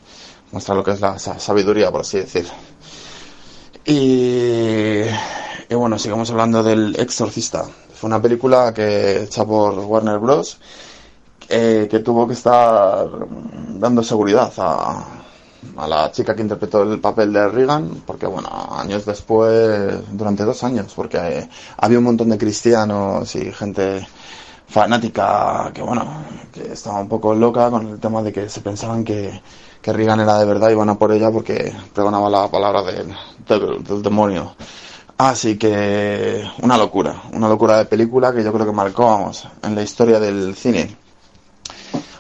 muestra lo que es la sa- sabiduría, por así decir. Y bueno, sigamos hablando del Exorcista. Fue una película que hecha por Warner Bros. eh, que tuvo que estar dando seguridad a, a la chica que interpretó el papel de Regan, porque bueno, años después, durante dos años, porque había un montón de cristianos y gente fanática que bueno, que estaba un poco loca con el tema de que se pensaban que, que Regan era de verdad y iban a por ella porque pregonaba la palabra del, del demonio. Así que una locura, una locura de película que yo creo que marcó, vamos, en la historia del cine.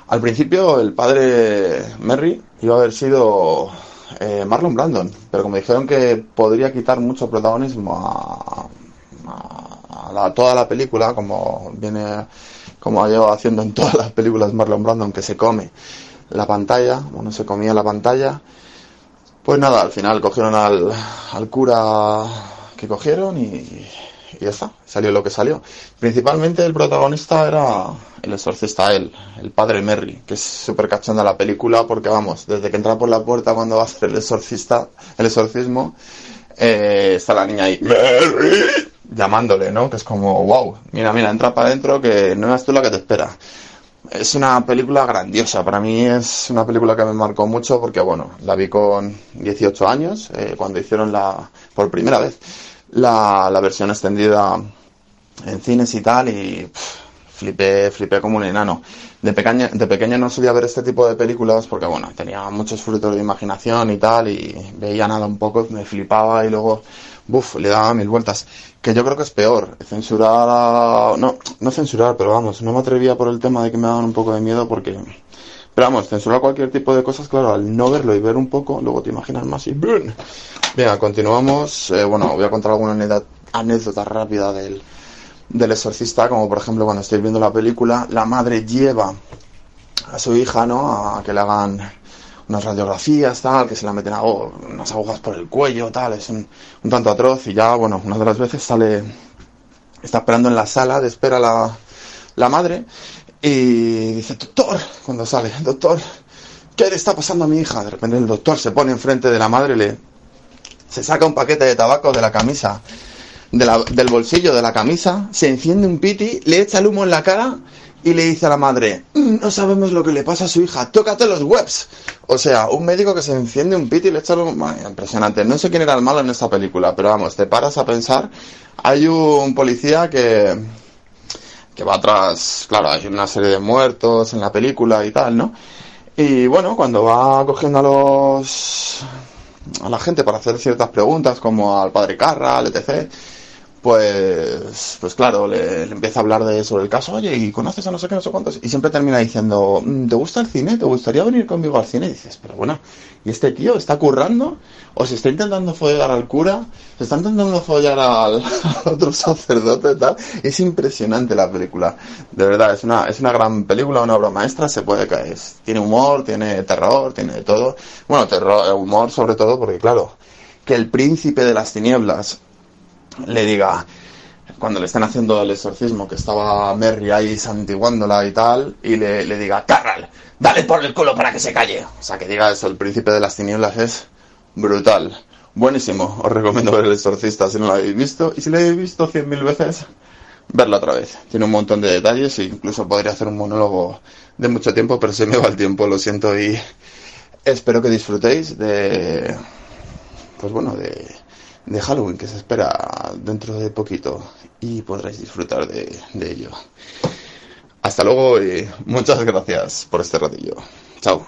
Al principio el padre Merry iba a haber sido eh, Marlon Brandon, pero como dijeron que podría quitar mucho protagonismo a, toda la película, como viene, como ha llevado haciendo en todas las películas Marlon Brandon, que se come la pantalla, bueno, se comía la pantalla, pues nada, al final cogieron al, al cura que cogieron y, y ya está, salió lo que salió. Principalmente el protagonista era el exorcista, él, el padre Merry, que es súper cachonda la película porque vamos, desde que entra por la puerta cuando va a hacer el exorcista, el exorcismo, eh, está la niña ahí, Merry, llamándole, ¿no? Que es como, wow, mira, mira, entra para adentro que no eres tú la que te espera. Es una película grandiosa, para mí es una película que me marcó mucho porque, bueno, la vi con 18 años, eh, cuando hicieron la, por primera vez, la, la versión extendida en cines y tal, y flipé, flipé como un enano. De pequeña, de pequeña no solía ver este tipo de películas porque, bueno, tenía muchos frutos de imaginación y tal, y veía nada un poco, me flipaba y luego, buf, le daba mil vueltas. Que yo creo que es peor, censurar a... No, no censurar, pero vamos, no me atrevía por el tema de que me daban un poco de miedo porque... Pero vamos, censurar cualquier tipo de cosas, claro, al no verlo y ver un poco, luego te imaginas más y ¡brum! Venga, continuamos. Eh, bueno, voy a contar alguna anécdota, rápida del, del exorcista, como por ejemplo cuando estáis viendo la película, la madre lleva a su hija, ¿no? A que le hagan unas radiografías, tal, que se la meten algo, unas agujas por el cuello, tal, es un, un tanto atroz y ya, bueno, una de las veces sale, está esperando en la sala de espera la, la madre y dice, doctor, cuando sale, doctor, ¿qué le está pasando a mi hija? De repente el doctor se pone enfrente de la madre y le, se saca un paquete de tabaco de la camisa, del bolsillo de la camisa, se enciende un piti, le echa el humo en la cara y le dice a la madre, "Mm, no sabemos lo que le pasa a su hija, tócate los webs. O sea, un médico que se enciende un piti y le echa el humo... Madre, impresionante. No sé quién era el malo en esta película, pero vamos, te paras a pensar, hay un policía que, que va atrás, claro, hay una serie de muertos en la película y tal, ¿no? Y bueno, cuando va cogiendo a los a la gente para hacer ciertas preguntas, como al padre Carra, al etc., pues, pues claro, le, empieza a hablar de sobre el caso, oye, ¿y conoces a no sé qué, no sé cuántos? Y siempre termina diciendo, "Mm, ¿te gusta el cine? ¿Te gustaría venir conmigo al cine? Y dices, pero bueno, ¿y este tío está currando? ¿O se está intentando follar al cura? ¿Se está intentando follar al, otro sacerdote? Tal? Es impresionante la película. De verdad, es una, es una gran película, una obra maestra, se puede caer. Tiene humor, tiene terror, tiene de todo. Bueno, terror, humor sobre todo, porque claro, que el príncipe de las tinieblas le diga, cuando le están haciendo el exorcismo, que estaba Merry ahí santiguándola y tal, y le, le diga, Carral, dale por el culo para que se calle. O sea, que diga eso, el príncipe de las tinieblas es brutal. Buenísimo, os recomiendo ver el exorcista si no lo habéis visto, y si lo habéis visto cien mil veces, verla otra vez. Tiene un montón de detalles e incluso podría hacer un monólogo de mucho tiempo, pero se me va el tiempo, lo siento, y espero que disfrutéis de, pues bueno, de, de Halloween que se espera dentro de poquito y podréis disfrutar de, ello. Hasta luego y muchas gracias por este ratillo. Chao.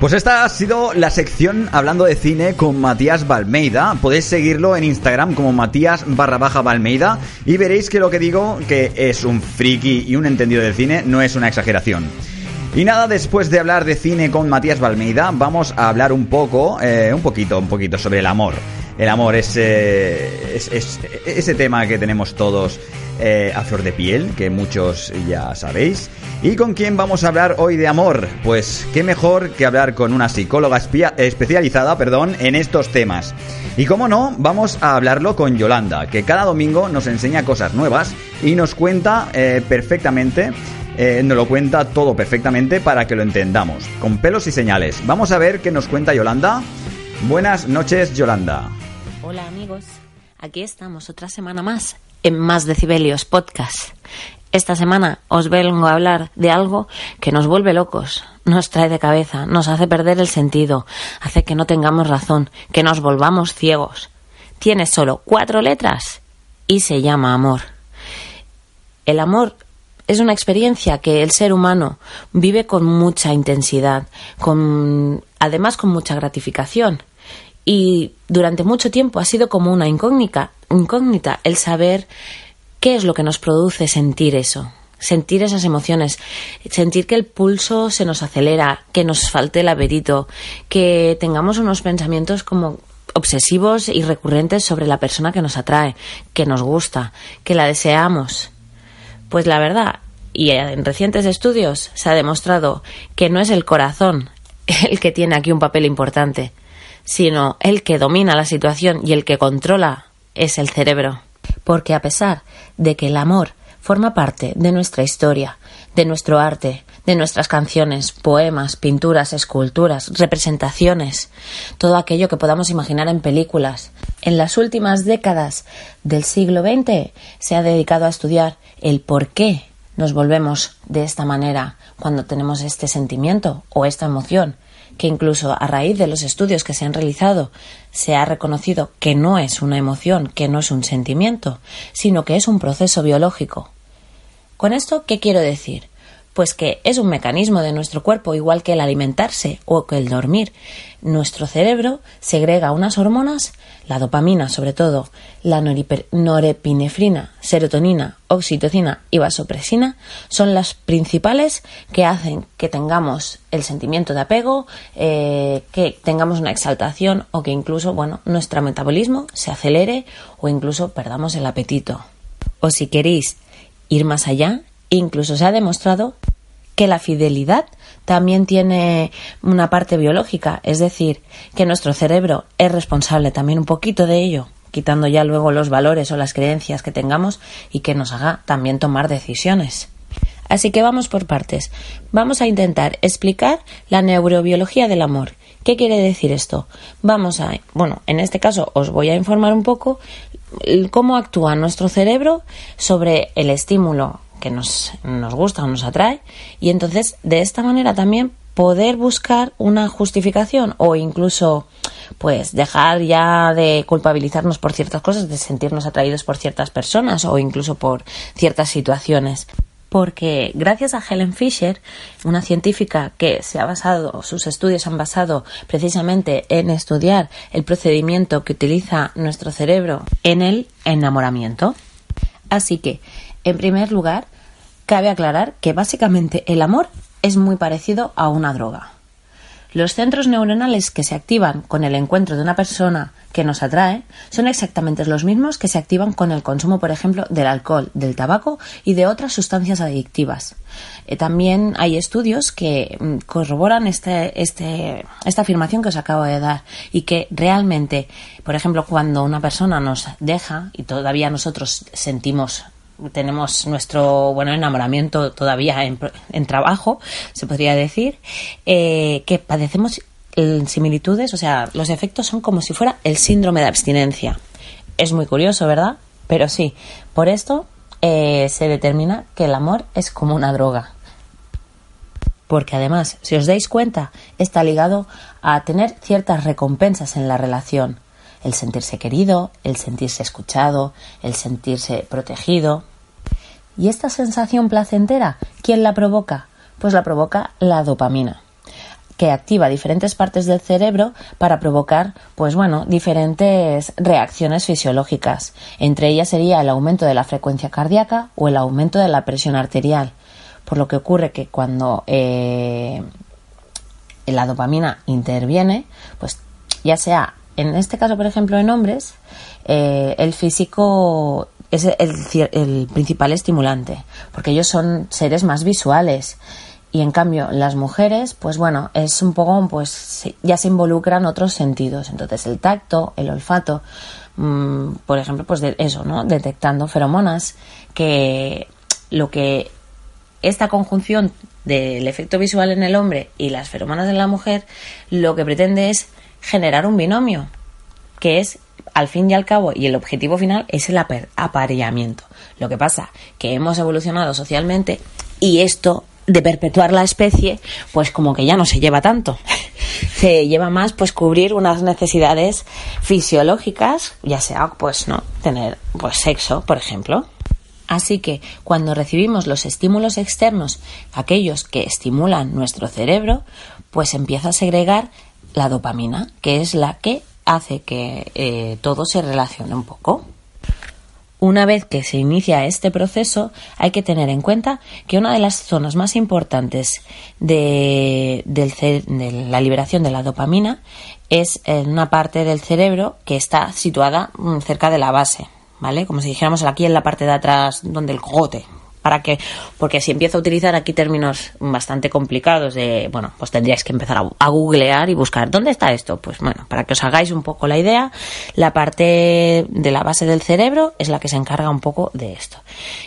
Pues esta ha sido la sección hablando de cine con Matías Balmeida. Podéis seguirlo en Instagram como Matías barra baja Balmeida y veréis que lo que digo, que es un friki y un entendido de cine, no es una exageración. Y nada, después de hablar de cine con Matías Balmeida, vamos a hablar un poco, eh, un poquito, un poquito sobre el amor. El amor es, eh, es- es- ese tema que tenemos todos eh, a flor de piel, que muchos ya sabéis. ¿Y con quién vamos a hablar hoy de amor? Pues qué mejor que hablar con una psicóloga especializada perdón, en estos temas. Y como no, vamos a hablarlo con Yolanda, que cada domingo nos enseña cosas nuevas y nos cuenta eh, perfectamente nos lo cuenta todo perfectamente para que lo entendamos, con pelos y señales. Vamos a ver qué nos cuenta Yolanda. Buenas noches, Yolanda. Hola amigos, aquí estamos otra semana más en Más Decibelios Podcast. Esta semana os vengo a hablar de algo que nos vuelve locos, nos trae de cabeza, nos hace perder el sentido, hace que no tengamos razón, que nos volvamos ciegos. Tiene solo cuatro letras y se llama amor. El amor es una experiencia que el ser humano vive con mucha intensidad, con además con mucha gratificación. Y durante mucho tiempo ha sido como una incógnita, incógnita el saber qué es lo que nos produce sentir eso, sentir esas emociones, sentir que el pulso se nos acelera, que nos falte el apetito, que tengamos unos pensamientos como obsesivos y recurrentes sobre la persona que nos atrae, que nos gusta, que la deseamos. Pues la verdad, y en recientes estudios se ha demostrado que no es el corazón el que tiene aquí un papel importante, sino el que domina la situación y el que controla es el cerebro. Porque a pesar de que el amor forma parte de nuestra historia, de nuestro arte, de nuestras canciones, poemas, pinturas, esculturas, representaciones, todo aquello que podamos imaginar en películas. En las últimas décadas del siglo XX se ha dedicado a estudiar el por qué nos volvemos de esta manera cuando tenemos este sentimiento o esta emoción, que incluso a raíz de los estudios que se han realizado se ha reconocido que no es una emoción, que no es un sentimiento, sino que es un proceso biológico. ¿Con esto qué quiero decir? Pues que es un mecanismo de nuestro cuerpo igual que el alimentarse o que el dormir. Nuestro cerebro segrega unas hormonas, la dopamina sobre todo, la norepinefrina, serotonina, oxitocina y vasopresina son las principales que hacen que tengamos el sentimiento de apego, eh, que tengamos una exaltación o que incluso, bueno, nuestro metabolismo se acelere o incluso perdamos el apetito. O si queréis ir más allá, incluso se ha demostrado que la fidelidad también tiene una parte biológica, es decir, que nuestro cerebro es responsable también un poquito de ello, quitando ya luego los valores o las creencias que tengamos y que nos haga también tomar decisiones. Así que vamos por partes. Vamos a intentar explicar la neurobiología del amor. ¿Qué quiere decir esto? Vamos a, bueno, en este caso os voy a informar un poco cómo actúa nuestro cerebro sobre el estímulo que nos, nos gusta o nos atrae y entonces de esta manera también poder buscar una justificación o incluso pues dejar ya de culpabilizarnos por ciertas cosas, de sentirnos atraídos por ciertas personas o incluso por ciertas situaciones. Porque gracias a Helen Fisher, una científica que se ha basado, sus estudios han basado precisamente en estudiar el procedimiento que utiliza nuestro cerebro en el enamoramiento. Así que, en primer lugar, cabe aclarar que básicamente el amor es muy parecido a una droga. Los centros neuronales que se activan con el encuentro de una persona que nos atrae son exactamente los mismos que se activan con el consumo, por ejemplo, del alcohol, del tabaco y de otras sustancias adictivas. Eh, también hay estudios que mm, corroboran este, este, esta afirmación que os acabo de dar y que realmente, por ejemplo, cuando una persona nos deja y todavía nosotros sentimos tenemos nuestro bueno enamoramiento todavía en, en trabajo, se podría decir, eh, que padecemos similitudes, o sea, los efectos son como si fuera el síndrome de abstinencia. Es muy curioso, ¿verdad? Pero sí, por esto eh, se determina que el amor es como una droga. Porque además, si os dais cuenta, está ligado a tener ciertas recompensas en la relación el sentirse querido, el sentirse escuchado, el sentirse protegido. ¿Y esta sensación placentera, quién la provoca? Pues la provoca la dopamina que activa diferentes partes del cerebro para provocar, pues bueno, diferentes reacciones fisiológicas. Entre ellas sería el aumento de la frecuencia cardíaca o el aumento de la presión arterial. Por lo que ocurre que cuando eh, la dopamina interviene, pues ya sea en este caso, por ejemplo, en hombres, eh, el físico es el, el, principal estimulante, porque ellos son seres más visuales. Y en cambio, las mujeres, pues bueno, es un poco, pues ya se involucran otros sentidos. Entonces, el tacto, el olfato, mmm, por ejemplo, pues de eso, ¿no? Detectando feromonas, que lo que esta conjunción del efecto visual en el hombre y las feromonas en la mujer, lo que pretende es generar un binomio, que es al fin y al cabo, y el objetivo final es el apareamiento. Lo que pasa que hemos evolucionado socialmente y esto de perpetuar la especie, pues como que ya no se lleva tanto. se lleva más pues cubrir unas necesidades fisiológicas, ya sea pues no tener pues sexo, por ejemplo. Así que cuando recibimos los estímulos externos, aquellos que estimulan nuestro cerebro, pues empieza a segregar la dopamina, que es la que hace que eh, todo se relacione un poco. Una vez que se inicia este proceso, hay que tener en cuenta que una de las zonas más importantes de, la liberación de la dopamina es en una parte del cerebro que está situada mm, cerca de la base, ¿vale? Como si dijéramos aquí en la parte de atrás, donde el cogote, para que, porque si empiezo a utilizar aquí términos bastante complicados de, bueno, pues tendríais que empezar a, googlear y buscar, ¿dónde está esto? Pues bueno, para que os hagáis un poco la idea, la parte de la base del cerebro es la que se encarga un poco de esto.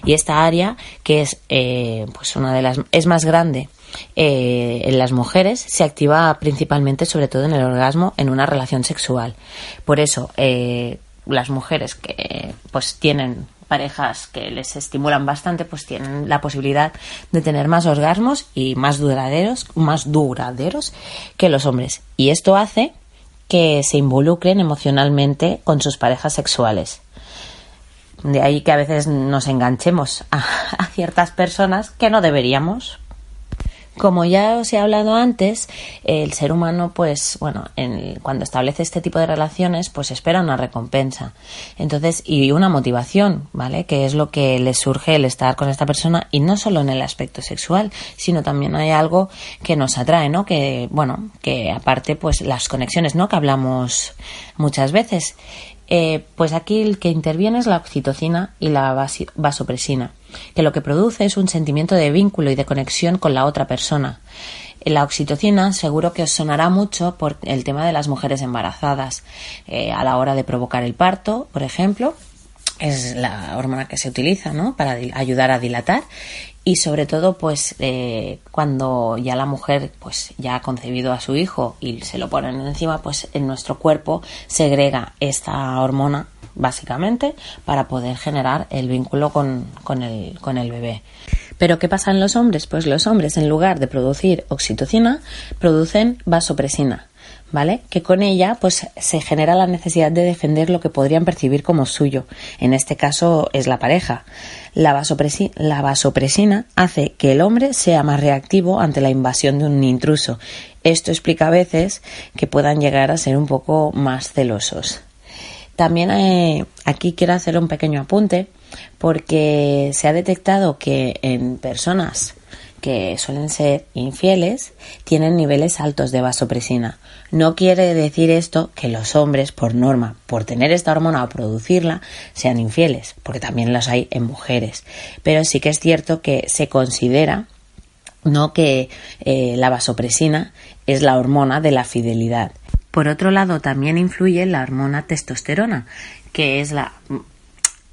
Y esta área, que es, eh, pues una de las, es más grande, eh, en las mujeres se activa principalmente, sobre todo en el orgasmo, en una relación sexual. Por eso, eh, las mujeres que pues tienen parejas que les estimulan bastante, pues tienen la posibilidad de tener más orgasmos y más duraderos, más duraderos que los hombres. Y esto hace que se involucren emocionalmente con sus parejas sexuales. De ahí que a veces nos enganchemos a, a ciertas personas que no deberíamos, como ya os he hablado antes, el ser humano, pues, bueno, en, cuando establece este tipo de relaciones, pues espera una recompensa. Entonces, y una motivación, ¿vale? Que es lo que le surge el estar con esta persona, y no solo en el aspecto sexual, sino también hay algo que nos atrae, ¿no? Que, bueno, que aparte, pues, las conexiones, ¿no? Que hablamos muchas veces. Eh, pues aquí el que interviene es la oxitocina y la vasopresina, que lo que produce es un sentimiento de vínculo y de conexión con la otra persona. La oxitocina seguro que os sonará mucho por el tema de las mujeres embarazadas eh, a la hora de provocar el parto, por ejemplo, es la hormona que se utiliza ¿no? para ayudar a dilatar y sobre todo pues eh, cuando ya la mujer pues ya ha concebido a su hijo y se lo ponen encima pues en nuestro cuerpo segrega esta hormona básicamente para poder generar el vínculo con, el, el bebé. Pero ¿qué pasa en los hombres? Pues los hombres en lugar de producir oxitocina producen vasopresina ¿vale? Que con ella pues se genera la necesidad de defender lo que podrían percibir como suyo. En este caso es la pareja. La, vasopresina, la vasopresina hace que el hombre sea más reactivo ante la invasión de un intruso. Esto explica a veces que puedan llegar a ser un poco más celosos. También eh, aquí quiero hacer un pequeño apunte porque se ha detectado que en personas que suelen ser infieles tienen niveles altos de vasopresina. No quiere decir esto que los hombres, por norma, por tener esta hormona o producirla, sean infieles, porque también los hay en mujeres. Pero sí que es cierto que se considera no que eh, la vasopresina es la hormona de la fidelidad. Por otro lado, también influye la hormona testosterona, que es la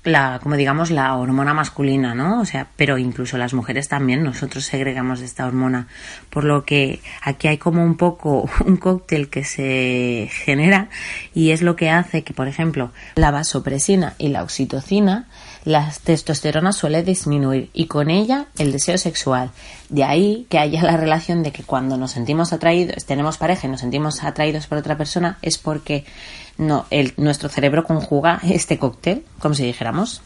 la, como digamos, la hormona masculina, ¿no? O sea, pero incluso las mujeres también, nosotros segregamos esta hormona. Por lo que aquí hay como un poco un cóctel que se genera y es lo que hace que, por ejemplo, la vasopresina y la oxitocina, la testosterona suele disminuir y con ella el deseo sexual. De ahí que haya la relación de que cuando nos sentimos atraídos, tenemos pareja y nos sentimos atraídos por otra persona, es porque no, el, nuestro cerebro conjuga este cóctel, como si dijéramos.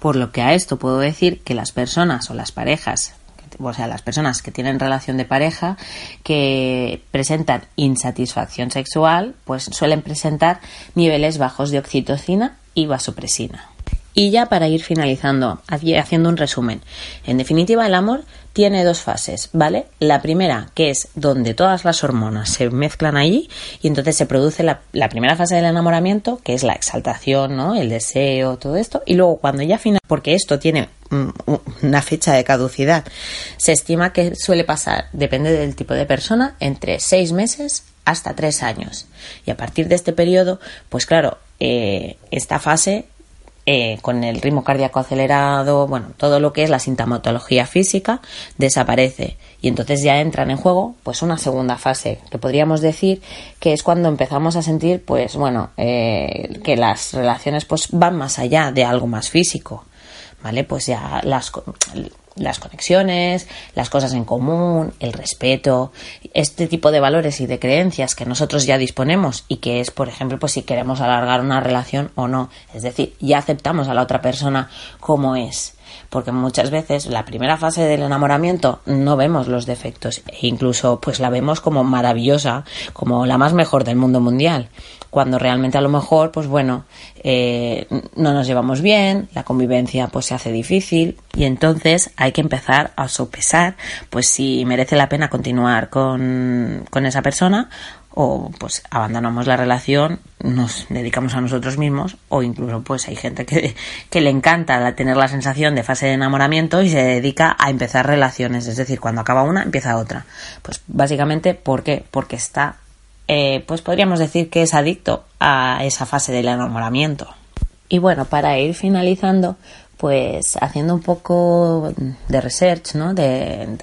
Por lo que a esto puedo decir que las personas o las parejas, o sea, las personas que tienen relación de pareja, que presentan insatisfacción sexual, pues suelen presentar niveles bajos de oxitocina y vasopresina. Y ya para ir finalizando, haciendo un resumen. En definitiva, el amor tiene dos fases, ¿vale? La primera, que es donde todas las hormonas se mezclan allí y entonces se produce la, primera fase del enamoramiento, que es la exaltación, ¿no? El deseo, todo esto. Y luego cuando ya final, porque esto tiene mm, una fecha de caducidad, se estima que suele pasar, depende del tipo de persona, entre seis meses hasta tres años. Y a partir de este periodo, pues claro, eh, esta fase eh, con el ritmo cardíaco acelerado, bueno, todo lo que es la sintomatología física desaparece. Y entonces ya entran en juego pues una segunda fase que podríamos decir que es cuando empezamos a sentir pues bueno eh, que las relaciones pues van más allá de algo más físico vale pues ya las las conexiones, las cosas en común, el respeto, este tipo de valores y de creencias que nosotros ya disponemos y que es, por ejemplo, pues si queremos alargar una relación o no. Es decir, ya aceptamos a la otra persona como es. Porque muchas veces la primera fase del enamoramiento no vemos los defectos e incluso pues la vemos como maravillosa, como la más mejor del mundo mundial cuando realmente a lo mejor, pues bueno, eh, no nos llevamos bien, la convivencia pues se hace difícil y entonces hay que empezar a sopesar pues si merece la pena continuar con, con esa persona o pues abandonamos la relación, nos dedicamos a nosotros mismos o incluso pues hay gente que, que, le encanta tener la sensación de fase de enamoramiento y se dedica a empezar relaciones, es decir, cuando acaba una empieza otra. Pues básicamente ¿por qué? Porque está eh, pues podríamos decir que es adicto a esa fase del enamoramiento. Y bueno, para ir finalizando, pues haciendo un poco de research, ¿no? de,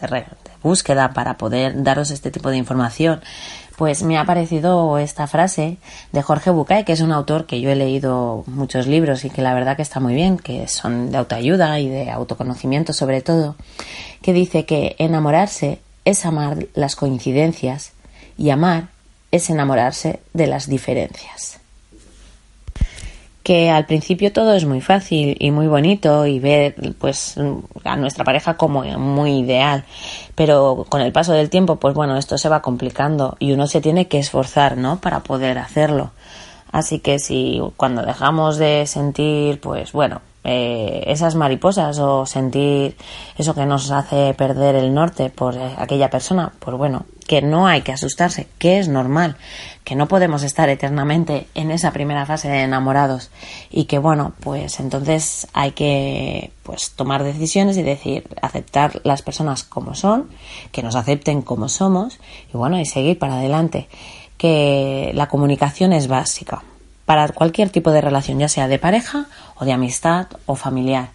búsqueda para poder daros este tipo de información, pues me ha aparecido esta frase de Jorge Bucay, que es un autor que yo he leído muchos libros y que la verdad que está muy bien, que son de autoayuda y de autoconocimiento sobre todo, que dice que enamorarse es amar las coincidencias y amar es enamorarse de las diferencias. Que al principio todo es muy fácil y muy bonito y ver pues a nuestra pareja como muy ideal, pero con el paso del tiempo pues bueno, esto se va complicando y uno se tiene que esforzar, ¿no? para poder hacerlo. Así que si cuando dejamos de sentir pues bueno, eh, esas mariposas o sentir eso que nos hace perder el norte por aquella persona, pues bueno, que no hay que asustarse, que es normal, que no podemos estar eternamente en esa primera fase de enamorados y que bueno, pues entonces hay que pues tomar decisiones y decir, aceptar las personas como son, que nos acepten como somos y bueno, y seguir para adelante, que la comunicación es básica para cualquier tipo de relación, ya sea de pareja o de amistad o familiar,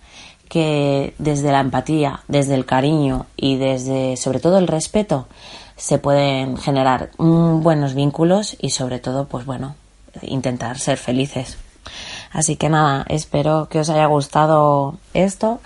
que desde la empatía, desde el cariño y desde sobre todo el respeto se pueden generar buenos vínculos y sobre todo pues bueno, intentar ser felices. Así que nada, espero que os haya gustado esto.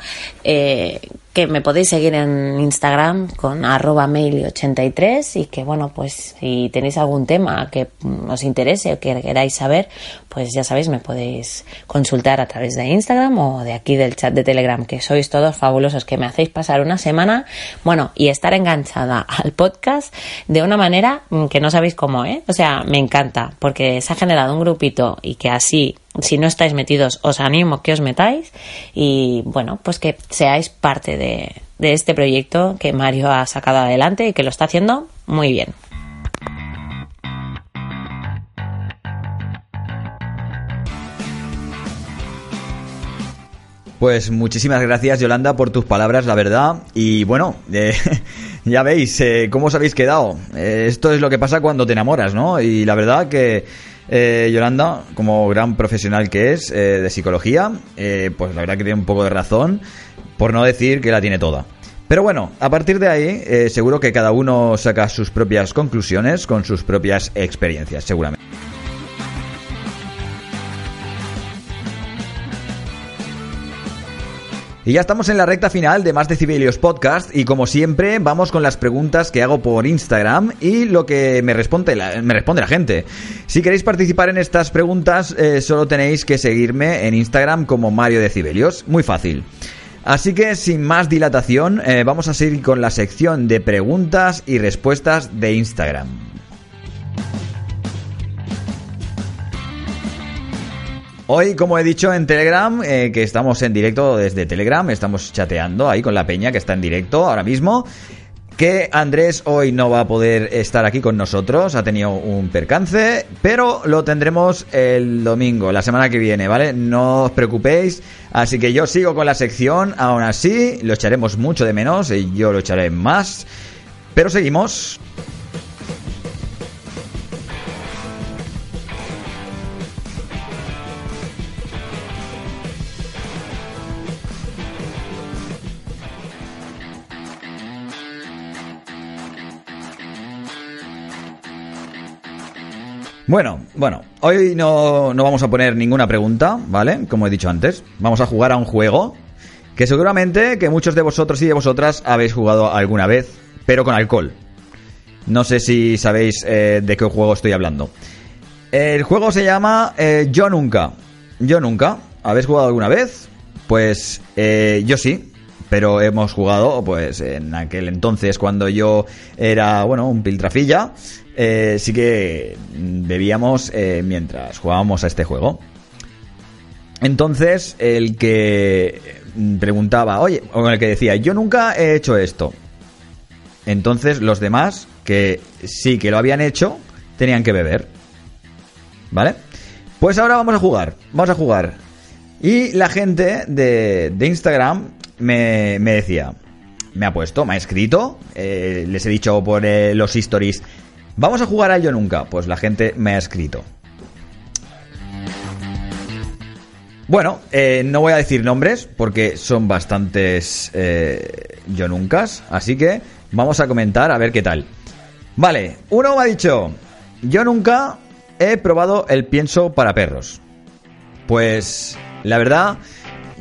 Eh, que me podéis seguir en Instagram con arroba mail83 y que bueno, pues si tenéis algún tema que os interese o que queráis saber, pues ya sabéis, me podéis consultar a través de Instagram o de aquí del chat de Telegram, que sois todos fabulosos, que me hacéis pasar una semana, bueno, y estar enganchada al podcast de una manera que no sabéis cómo, ¿eh? O sea, me encanta, porque se ha generado un grupito y que así si no estáis metidos, os animo que os metáis y bueno, pues que seáis parte de, este proyecto que Mario ha sacado adelante y que lo está haciendo muy bien. Pues muchísimas gracias Yolanda por tus palabras, la verdad. Y bueno, eh, ya veis eh, cómo os habéis quedado. Eh, esto es lo que pasa cuando te enamoras, ¿no? Y la verdad que eh, Yolanda, como gran profesional que es eh, de psicología, eh, pues la verdad que tiene un poco de razón, por no decir que la tiene toda. Pero bueno, a partir de ahí, eh, seguro que cada uno saca sus propias conclusiones con sus propias experiencias, seguramente. Y ya estamos en la recta final de Más Decibelios Podcast y como siempre vamos con las preguntas que hago por Instagram y lo que me responde la, me responde la gente. Si queréis participar en estas preguntas eh, solo tenéis que seguirme en Instagram como Mario Decibelios, muy fácil. Así que sin más dilatación eh, vamos a seguir con la sección de preguntas y respuestas de Instagram. Hoy, como he dicho en Telegram, eh, que estamos en directo desde Telegram, estamos chateando ahí con la peña que está en directo ahora mismo. Que Andrés hoy no va a poder estar aquí con nosotros, ha tenido un percance, pero lo tendremos el domingo, la semana que viene, ¿vale? No os preocupéis, así que yo sigo con la sección, aún así lo echaremos mucho de menos, y yo lo echaré más, pero seguimos. Bueno, bueno, hoy no, no vamos a poner ninguna pregunta, ¿vale? Como he dicho antes, vamos a jugar a un juego que seguramente que muchos de vosotros y de vosotras habéis jugado alguna vez, pero con alcohol. No sé si sabéis eh, de qué juego estoy hablando. El juego se llama eh, Yo Nunca. Yo Nunca. ¿Habéis jugado alguna vez? Pues eh, yo sí, pero hemos jugado pues en aquel entonces cuando yo era, bueno, un piltrafilla. Eh, sí que bebíamos eh, mientras jugábamos a este juego. Entonces, el que preguntaba, oye, o el que decía, yo nunca he hecho esto. Entonces, los demás, que sí que lo habían hecho, tenían que beber. ¿Vale? Pues ahora vamos a jugar. Vamos a jugar. Y la gente de, de Instagram me, me decía, me ha puesto, me ha escrito, eh, les he dicho por los stories, vamos a jugar a Yo Nunca. Pues la gente me ha escrito. Bueno, eh, no voy a decir nombres porque son bastantes eh, Yo Nunca, así que vamos a comentar a ver qué tal. Vale, uno me ha dicho, yo nunca he probado el pienso para perros. Pues la verdad,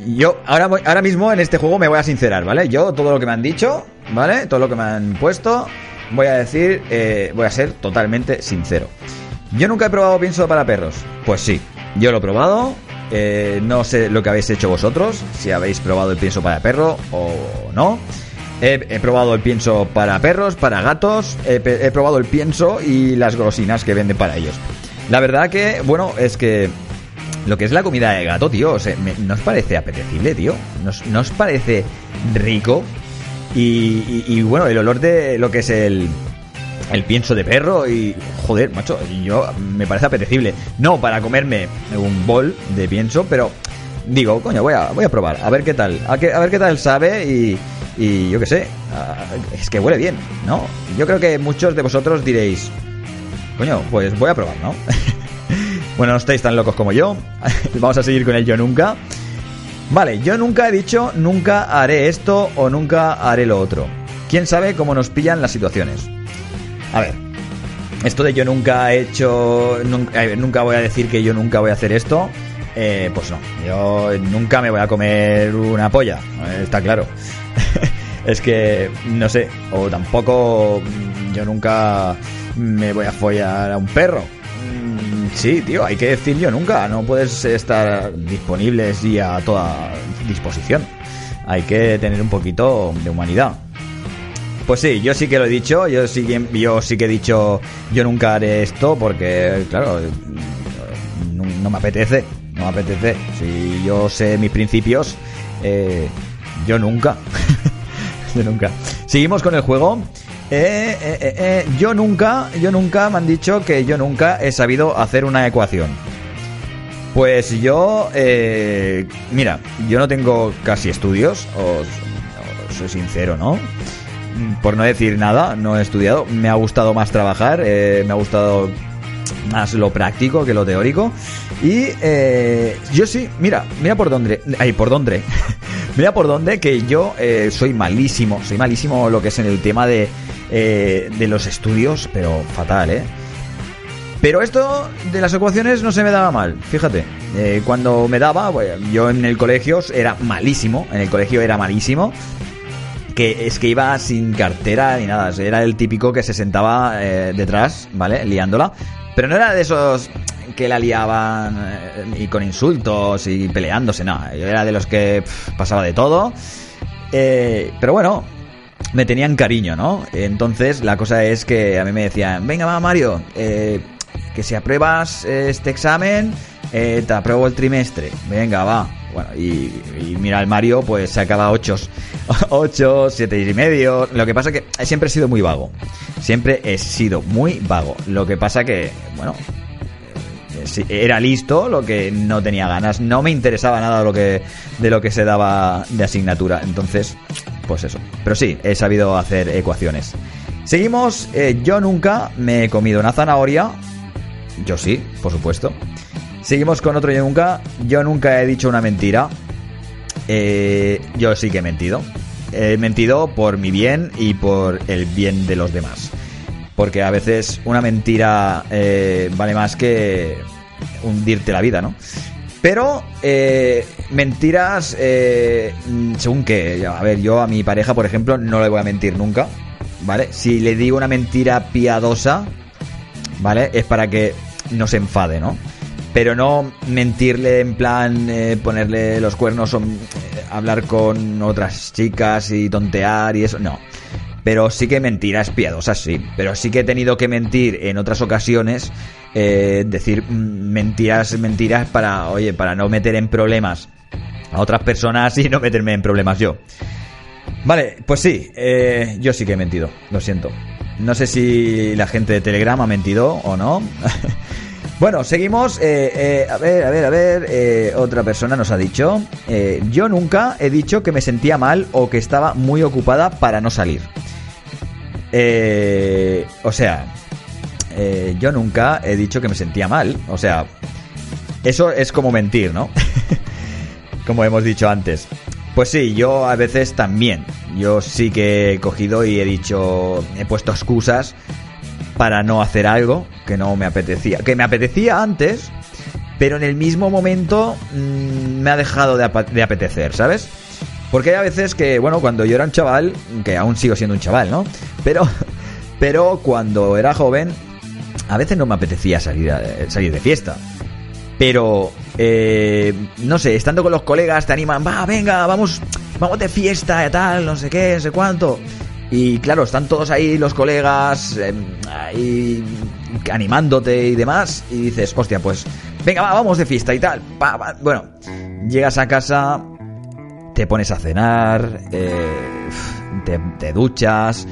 yo ahora, ahora mismo en este juego me voy a sincerar, ¿vale? Yo todo lo que me han dicho, ¿vale? Todo lo que me han puesto, voy a decir, eh, voy a ser totalmente sincero. Yo nunca he probado pienso para perros. Pues sí, yo lo he probado. eh, no sé lo que habéis hecho vosotros, si habéis probado el pienso para perro o no. He, probado el pienso para perros, para gatos, he, probado el pienso y las golosinas que venden para ellos. La verdad que, bueno, es que lo que es la comida de gato, tío, o ¿no os parece apetecible, tío? ¿No no os parece rico? Y, bueno, el olor de lo que es el, el pienso de perro y... Joder, macho, yo me parece apetecible. No para comerme un bol de pienso, pero digo, coño, voy a, voy a probar, a ver qué tal. A, que- a ver qué tal sabe y, y yo qué sé. Es que huele bien, ¿no? Yo creo que muchos de vosotros diréis, coño, pues voy a probar, ¿no? Bueno, no estáis tan locos como yo. Vamos a seguir con el yo nunca. Vale, yo nunca he dicho nunca haré esto o nunca haré lo otro. ¿Quién sabe cómo nos pillan las situaciones? A ver, esto de yo nunca he hecho, nunca, eh, nunca voy a decir que yo nunca voy a hacer esto, eh, pues no, yo nunca me voy a comer una polla, eh, está claro. es que, no sé, o tampoco yo nunca me voy a follar a un perro. Sí, tío, hay que decir yo nunca, no puedes estar disponibles y a toda disposición. Hay que tener un poquito de humanidad. Pues sí, yo sí que lo he dicho, yo sí yo sí que he dicho yo nunca haré esto porque, claro, no, no me apetece, no me apetece. Si yo sé mis principios, eh, yo nunca. yo nunca. Seguimos con el juego. Eh, eh, eh, eh, yo nunca, yo nunca me han dicho que yo nunca he sabido hacer una ecuación. Pues yo, eh, mira, yo no tengo casi estudios, os, soy sincero, ¿no? Mm, Por no decir nada, no he estudiado. Me ha gustado más trabajar, eh, me ha gustado más lo práctico que lo teórico. Y eh, yo sí, mira, mira por dónde. Ay, por dónde. mira por dónde que yo eh, soy malísimo. Soy malísimo lo que es en el tema de, eh, de los estudios, pero fatal, ¿eh? Pero esto de las ecuaciones no se me daba mal, fíjate. Eh, cuando me daba, bueno, yo en el colegio era malísimo, en el colegio era malísimo. Que es que iba sin cartera ni nada, era el típico que se sentaba eh, detrás, ¿vale? Liándola. Pero no era de esos que la liaban eh, y con insultos y peleándose, no. Yo era de los que pasaba de todo. Eh, pero bueno, me tenían cariño, ¿no? Entonces la cosa es que a mí me decían, venga, va Mario, eh, que si apruebas este examen, eh, te apruebo el trimestre. Venga, va. Bueno, y, y mira, el Mario pues sacaba 8, 8, 7 y medio. Lo que pasa que siempre he sido muy vago. Siempre he sido muy vago. Lo que pasa que, bueno, eh, era listo, lo que no tenía ganas. No me interesaba nada lo que, de lo que se daba de asignatura. Entonces, pues eso. Pero sí, he sabido hacer ecuaciones. Seguimos. eh, yo nunca me he comido una zanahoria. Yo sí, por supuesto. Seguimos con otro yo nunca. Yo nunca he dicho una mentira. Eh, yo sí que he mentido. He mentido por mi bien y por el bien de los demás. Porque a veces una mentira eh, vale más que hundirte la vida, ¿no? Pero eh, mentiras, eh, según que, a ver, yo a mi pareja, por ejemplo, no le voy a mentir nunca, ¿vale? Si le digo una mentira piadosa, ¿vale? Es para que no se enfade, ¿no? Pero no mentirle en plan eh, ponerle los cuernos o eh, hablar con otras chicas y tontear y eso, no. Pero sí que mentiras piadosas, sí. Pero sí que he tenido que mentir en otras ocasiones, eh, decir mentiras, mentiras para, oye, para no meter en problemas a otras personas y no meterme en problemas yo. Vale, pues sí, eh, yo sí que he mentido, lo siento. No sé si la gente de Telegram ha mentido o no. bueno, seguimos. eh, eh, a ver, a ver, a ver. eh, otra persona nos ha dicho. eh, yo nunca he dicho que me sentía mal o que estaba muy ocupada para no salir. Eh, o sea, eh, yo nunca he dicho que me sentía mal. O sea, eso es como mentir, ¿no? como hemos dicho antes. Pues sí, yo a veces también. Yo sí que he cogido y he dicho, he puesto excusas para no hacer algo que no me apetecía. Que me apetecía antes, pero en el mismo momento mm, me ha dejado de, apetecer, ¿sabes? Porque hay a veces que, bueno, cuando yo era un chaval, que aún sigo siendo un chaval, ¿no? Pero, pero cuando era joven, a veces no me apetecía salir, a- salir de fiesta. Pero, eh, no sé, estando con los colegas te animan, va, venga, vamos, vamos de fiesta y tal, no sé qué, no sé cuánto. Y claro, están todos ahí los colegas, eh, ahí animándote y demás. Y dices, hostia, pues, venga, va, vamos de fiesta y tal. Bueno, llegas a casa, te pones a cenar, eh, te, te duchas,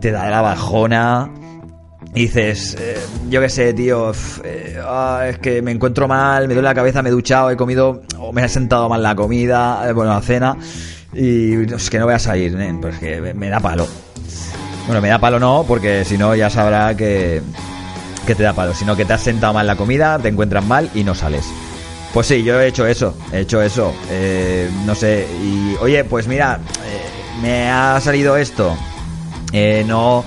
te da la bajona. Dices, eh, yo qué sé, tío, eh, ah, es que me encuentro mal, me duele la cabeza, me he duchado, he comido, o me ha sentado mal la comida, eh, bueno, la cena, y es que no voy a salir, nen, pues que me- da palo. Bueno, me da palo no, porque si no ya sabrá que, que te da palo, sino que te has sentado mal la comida, te encuentras mal y no sales. Pues sí, yo he hecho eso, he hecho eso, no sé, y oye, pues mira, me ha salido esto, no,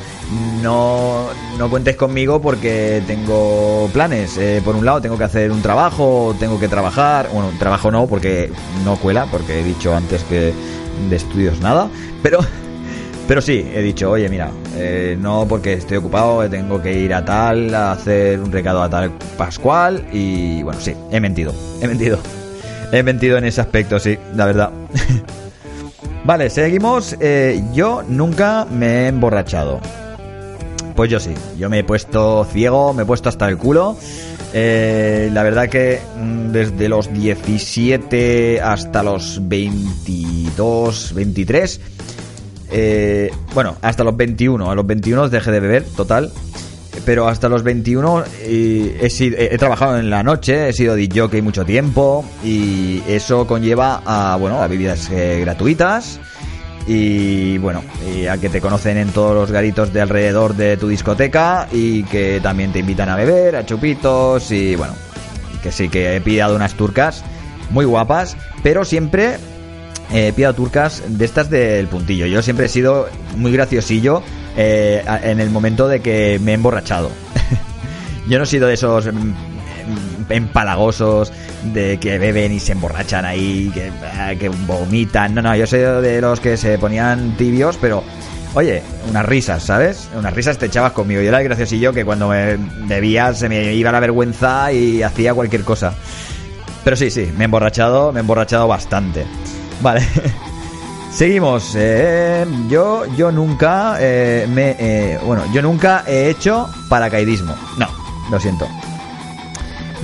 no, no cuentes conmigo porque tengo planes. Eh, por un lado tengo que hacer un trabajo, tengo que trabajar. Bueno, trabajo no porque no cuela, porque he dicho antes que de estudios nada. Pero, pero sí, he dicho, oye, mira, eh, no porque estoy ocupado, tengo que ir a tal, a hacer un recado a tal Pascual. Y bueno, sí, he mentido, he mentido. He mentido en ese aspecto, sí, la verdad. Vale, seguimos. Eh, yo nunca me he emborrachado. Pues yo sí, yo me he puesto ciego, me he puesto hasta el culo. Eh, la verdad que mm, desde los 17 hasta los 22, 23, eh, bueno, hasta los 21. A los 21 dejé de beber, total. Pero hasta los 21 eh, he, sido- he- trabajado en la noche, he sido DJ mucho tiempo y eso conlleva a, bueno, a bebidas eh, gratuitas y bueno, a que te conocen en todos los garitos de alrededor de tu discoteca y que también te invitan a beber, a chupitos y bueno, que sí que he pillado unas turcas muy guapas, pero siempre eh, he pillado turcas de estas del puntillo. Yo siempre he sido muy graciosillo eh, en el momento de que me he emborrachado. Yo no he sido de esos mm, empalagosos de que beben y se emborrachan ahí, que, ah, que vomitan. No, no, yo soy de los que se ponían tibios, pero oye, unas risas, ¿sabes? Unas risas te echabas conmigo. Yo era el graciosillo que cuando me bebía se me iba la vergüenza y hacía cualquier cosa. Pero sí, sí, me he emborrachado, me he emborrachado bastante. Vale. Seguimos. eh, yo, yo nunca eh, me, eh, bueno, yo nunca he hecho paracaidismo. No, lo siento.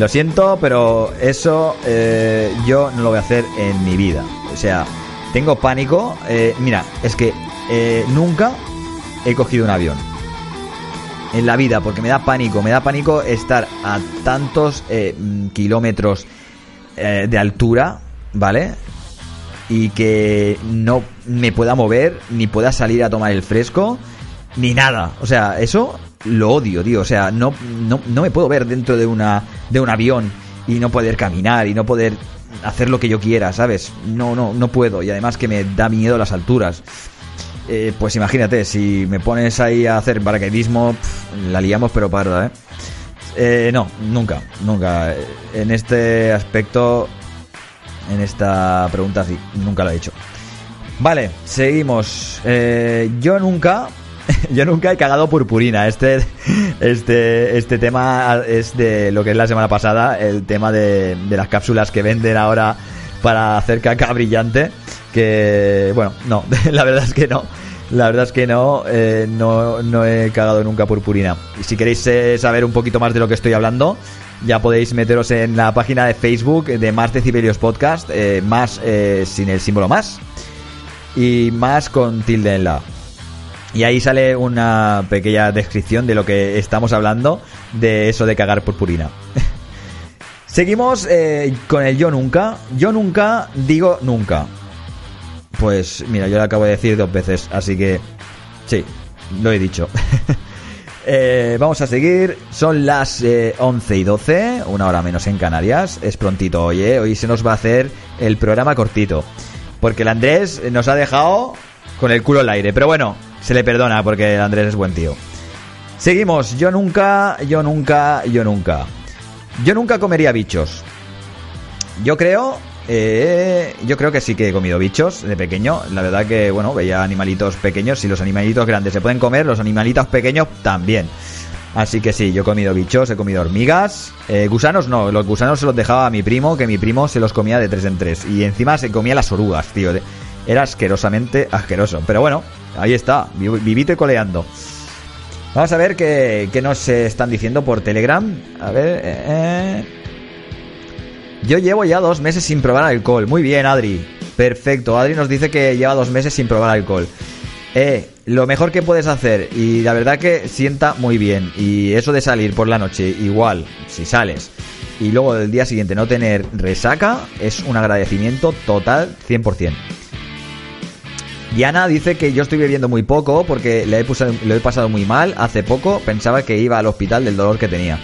Lo siento, pero eso eh, yo no lo voy a hacer en mi vida. O sea, tengo pánico. eh, mira, es que eh, nunca he cogido un avión en la vida porque me da pánico. Me da pánico estar a tantos kilómetros de altura, ¿vale? Y que no me pueda mover, ni pueda salir a tomar el fresco, ni nada. O sea, eso lo odio, tío. O sea, no, no, no me puedo ver dentro de, una, de un avión y no poder caminar y no poder hacer lo que yo quiera, ¿sabes? No, no, no puedo. Y además que me da miedo las alturas. Eh, pues imagínate, si me pones ahí a hacer paracaidismo, la liamos pero parda, ¿eh? Eh, no, nunca, nunca. En este aspecto, en esta pregunta sí, nunca lo he hecho. Vale, seguimos. Eh, yo nunca, yo nunca he cagado purpurina. Este, este, este tema es de lo que es la semana pasada, el tema de, las cápsulas que venden ahora para hacer caca brillante. Que, bueno, no, la verdad es que no. La verdad es que no, eh, no, no he cagado nunca purpurina. Y si queréis eh, saber un poquito más de lo que estoy hablando, ya podéis meteros en la página de Facebook de Más Decibelios Podcast, eh, más sin el símbolo más y más con tilde en la. Y ahí sale una pequeña descripción de lo que estamos hablando de eso de cagar purpurina. Seguimos eh, con el yo nunca. Yo nunca digo nunca. Pues mira, yo lo acabo de decir dos veces, así que sí, lo he dicho. Eh, vamos a seguir, son las eh, 11 y 12, una hora menos en Canarias, es prontito hoy, ¿eh? hoy se nos va a hacer el programa cortito, porque el Andrés nos ha dejado con el culo al aire, pero bueno, se le perdona porque Andrés es buen tío. Seguimos, yo nunca, yo nunca, yo nunca. Yo nunca comería bichos. Yo creo, eh, yo creo que sí que he comido bichos de pequeño. La verdad que, bueno, veía animalitos pequeños. Si los animalitos grandes se pueden comer, los animalitos pequeños también. Así que sí, yo he comido bichos, he comido hormigas. Eh, gusanos no, los gusanos se los dejaba a mi primo, que mi primo se los comía de tres en tres. Y encima se comía las orugas, tío. Era asquerosamente asqueroso. Pero bueno, ahí está, vi- vivito y coleando. Vamos a ver qué, qué nos están diciendo por Telegram. A ver. eh, eh. Yo llevo ya dos meses sin probar alcohol. Muy bien, Adri. Perfecto. Adri nos dice que lleva dos meses sin probar alcohol. Eh, lo mejor que puedes hacer, y la verdad que sienta muy bien. Y eso de salir por la noche, igual, si sales, y luego del día siguiente no tener resaca, es un agradecimiento total 100%. Diana dice que yo estoy bebiendo muy poco porque le he, pusado- lo he pasado muy mal. Hace poco pensaba que iba al hospital del dolor que tenía.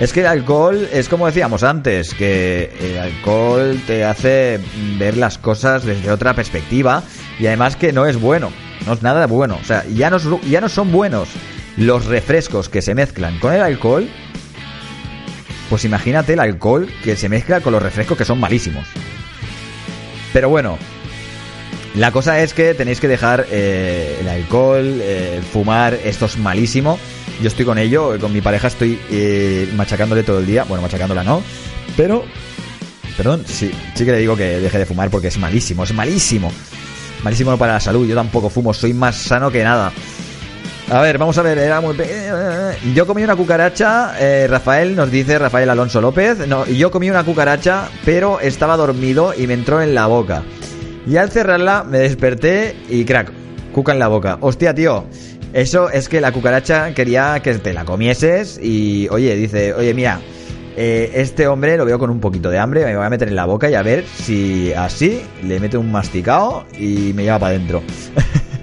Es que el alcohol es como decíamos antes, que el alcohol te hace ver las cosas desde otra perspectiva y además que no es bueno, no es nada bueno. O sea, ya no, ya no son buenos los refrescos que se mezclan con el alcohol. Pues imagínate el alcohol que se mezcla con los refrescos que son malísimos. Pero bueno, la cosa es que tenéis que dejar eh, el alcohol, eh, fumar, esto es malísimo. Yo estoy con ello, con mi pareja estoy eh, machacándole todo el día. Bueno, machacándola no, pero... Perdón, sí, sí que le digo que deje de fumar porque es malísimo, es malísimo. Malísimo para la salud, yo tampoco fumo, soy más sano que nada. A ver, vamos a ver, era muy... Yo comí una cucaracha, Rafael nos dice, Rafael Alonso López, no, yo comí una cucaracha, pero estaba dormido y me entró en la boca. Y al cerrarla me desperté y crack, Cuca en la boca. Hostia, tío. Eso es que la cucaracha quería que te la comieses y, oye, dice, oye, mira, eh, este hombre lo veo con un poquito de hambre, me voy a meter en la boca y a ver si así le mete un masticado y me lleva para adentro.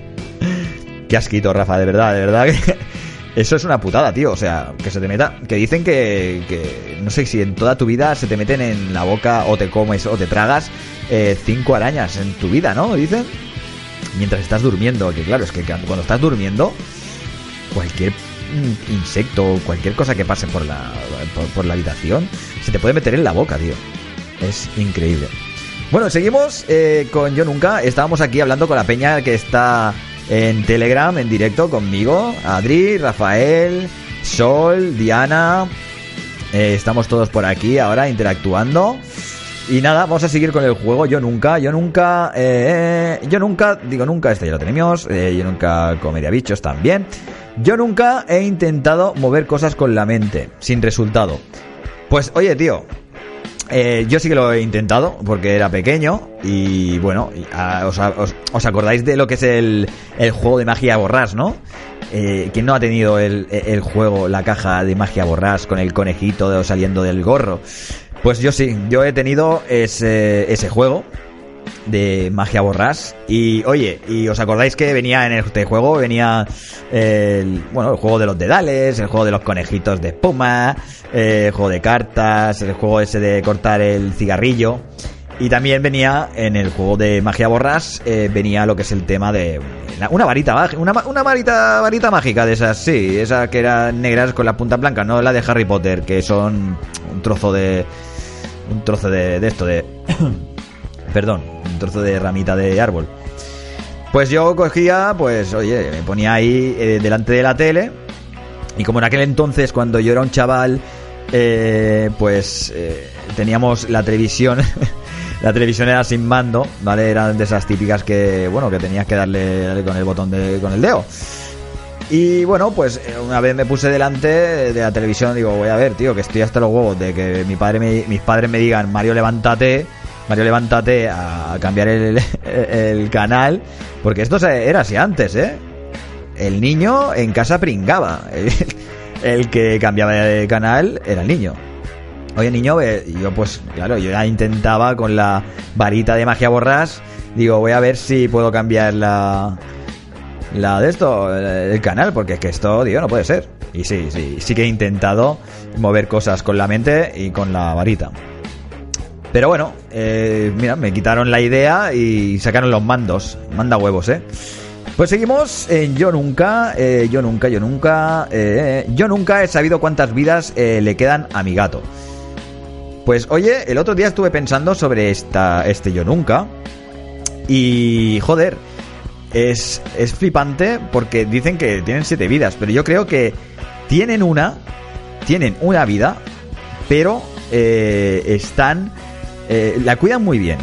Qué asquito, Rafa, de verdad, de verdad. Eso es una putada, tío. O sea, que se te meta. Que dicen que, que no sé si en toda tu vida se te meten en la boca o te comes o te tragas eh, cinco arañas en tu vida, ¿no? Dicen. Mientras estás durmiendo. Que claro, es que cuando estás durmiendo, cualquier mm, insecto, cualquier cosa que pase por la, por, por la habitación, se te puede meter en la boca, tío. Es increíble. Bueno, seguimos eh, con Yo Nunca. Estábamos aquí hablando con la peña que está en Telegram, en directo conmigo. Adri, Rafael, Sol, Diana. Eh, estamos todos por aquí ahora interactuando. Y nada, vamos a seguir con el juego. Yo nunca, yo nunca, eh, yo nunca, digo nunca, este ya lo tenemos. eh, yo nunca comería bichos también. Yo nunca he intentado mover cosas con la mente, sin resultado. Pues oye, tío, eh, yo sí que lo he intentado porque era pequeño y bueno, ah, os, os- acordáis de lo que es el, el juego de magia borrás, ¿no? Eh, ¿Quién no ha tenido el, el juego, la caja de magia borrás con el conejito saliendo del gorro? Pues yo sí, yo he tenido ese, ese juego de magia borrás. Y oye y os acordáis que venía en este juego venía el bueno el juego de los dedales el juego de los conejitos de espuma el juego de cartas el juego ese de cortar el cigarrillo. Y también venía en el juego de magia borrás eh, venía lo que es el tema de una varita una, varita varita mágica de esas sí esa que eran negras con la punta blanca no la de Harry Potter que son un trozo de un trozo de, de esto de perdón, un trozo de ramita de árbol. Pues yo cogía, pues oye, me ponía ahí eh, delante de la tele y como en aquel entonces cuando yo era un chaval, eh, pues eh, teníamos la televisión, la televisión era sin mando, ¿vale? Eran de esas típicas que, bueno, que tenías que darle, con el botón de, con el dedo. Y bueno, pues eh, una vez me puse delante de la televisión, digo, voy a ver, tío, que estoy hasta los huevos de que mi padre me- mis padres me digan, Mario, levántate, Mario, levántate a cambiar el, canal, porque esto era así antes, ¿eh? El niño en casa pringaba, el, que cambiaba de canal era el niño. Oye, niño, yo pues, claro, yo ya intentaba con la varita de magia borrás, digo, voy a ver si puedo cambiar la, la de esto, el canal, porque es que esto, digo, no puede ser. Y sí, sí, sí que he intentado mover cosas con la mente y con la varita. Pero bueno, eh, mira, me quitaron la idea y sacaron los mandos. Manda huevos, ¿eh? Pues seguimos en Yo Nunca, eh, Yo Nunca, Yo Nunca, eh, Yo Nunca he sabido cuántas vidas eh, le quedan a mi gato. Pues oye, el otro día estuve pensando sobre esta, este Yo Nunca y joder, es, es flipante porque dicen que tienen siete vidas, pero yo creo que tienen una, tienen una vida, pero eh, están, eh, la cuidan muy bien.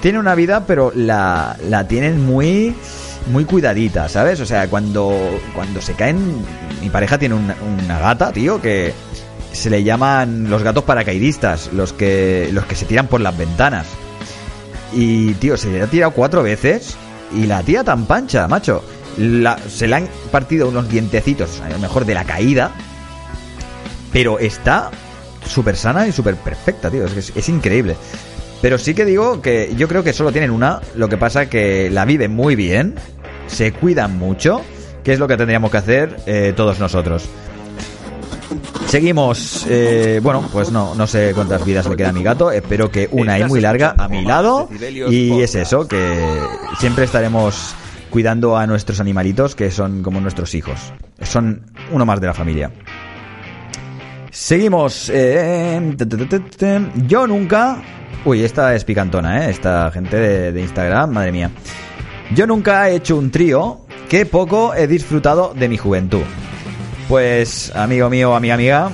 Tienen una vida, pero la, la tienen muy, muy cuidadita, ¿sabes? O sea, cuando, cuando se caen, mi pareja tiene una, gata, tío, que se le llaman los gatos paracaidistas, los que, los que se tiran por las ventanas. Y, tío, se le ha tirado cuatro veces y la tía tan pancha, macho. Se le han partido unos dientecitos, a lo mejor de la caída, pero está súper sana y súper perfecta, tío. Es, es increíble. Pero sí que digo que yo creo que solo tienen una, lo que pasa que la viven muy bien, se cuidan mucho, que es lo que tendríamos que hacer eh, todos nosotros. Seguimos. eh, bueno, pues no, no sé cuántas vidas le queda a mi gato. Espero que una y muy larga a mi lado. Y es eso, que siempre estaremos cuidando a nuestros animalitos, que son como nuestros hijos. Son uno más de la familia. Seguimos. eh, te. Yo nunca. Uy, esta es picantona, ¿eh? Esta gente de, de Instagram, madre mía. Yo nunca he hecho un trío que poco he disfrutado de mi juventud. Pues, amigo mío, amiga amiga,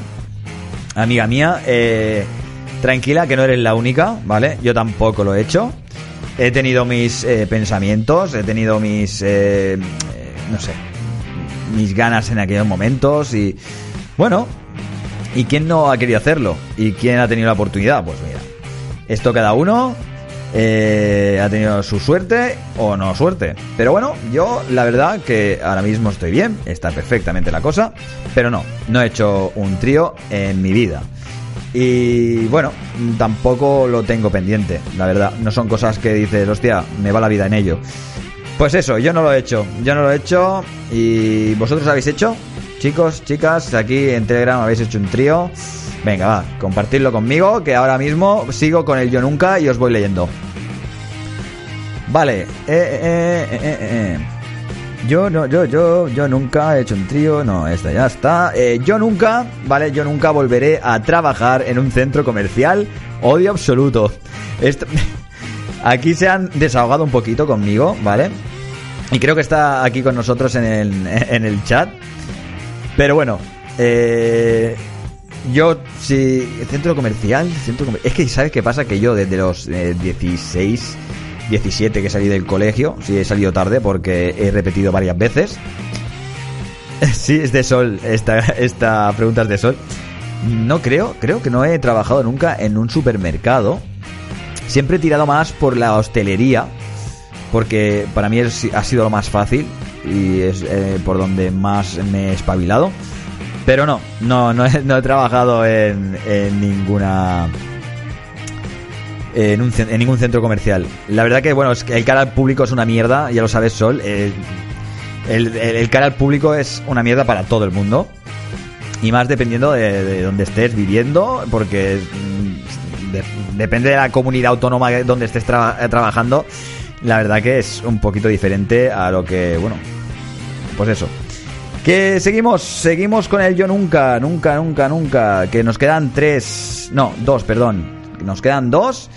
amiga mía, eh, tranquila que no eres la única, ¿vale? Yo tampoco lo he hecho. He tenido mis eh, pensamientos, he tenido mis, eh, eh, no sé, mis ganas en aquellos momentos y, bueno, ¿y quién no ha querido hacerlo? ¿Y quién ha tenido la oportunidad? Pues mira, esto cada uno eh, ha tenido su suerte o no suerte. Pero bueno, yo la verdad que ahora mismo estoy bien, está perfectamente la cosa, pero no, no he hecho un trío en mi vida. Y bueno, tampoco lo tengo pendiente, la verdad. No son cosas que dices, hostia, me va la vida en ello. Pues eso, yo no lo he hecho, yo no lo he hecho. ¿Y vosotros habéis hecho? Chicos, chicas, aquí en Telegram habéis hecho un trío. Venga, va, compartirlo conmigo, que ahora mismo sigo con el yo nunca y os voy leyendo. Vale, eh, eh, eh, eh, eh. Yo no, yo, yo, yo nunca he hecho un trío, no, esta ya está. Eh, yo nunca, vale, yo nunca volveré a trabajar en un centro comercial. Odio absoluto. Esto- Aquí se han desahogado un poquito conmigo, ¿vale? Y creo que está aquí con nosotros en el, en el chat. Pero bueno, eh, yo, si. Centro comercial, centro comer- Es que, ¿sabes qué pasa? Que yo desde los eh, 16, 17 que salí del colegio, sí he salido tarde porque he repetido varias veces. Sí, es de Sol, esta, esta pregunta es de Sol. No creo, creo que no he trabajado nunca en un supermercado. Siempre he tirado más por la hostelería, porque para mí es- ha sido lo más fácil y es eh, por donde más me he espabilado. Pero no, no, no he, trabajado en, en ninguna. En, un en ningún centro comercial. La verdad que, bueno, es que el cara al público es una mierda, ya lo sabes, Sol. eh, el, el- cara al público es una mierda para todo el mundo. Y más dependiendo de, de donde estés viviendo, porque mm, de- depende de la comunidad autónoma donde estés traba- trabajando. La verdad que es un poquito diferente a lo que, bueno, pues eso. Que seguimos, seguimos con el yo nunca, nunca, nunca, nunca. Que nos quedan tres, no, dos, perdón. Nos quedan dos.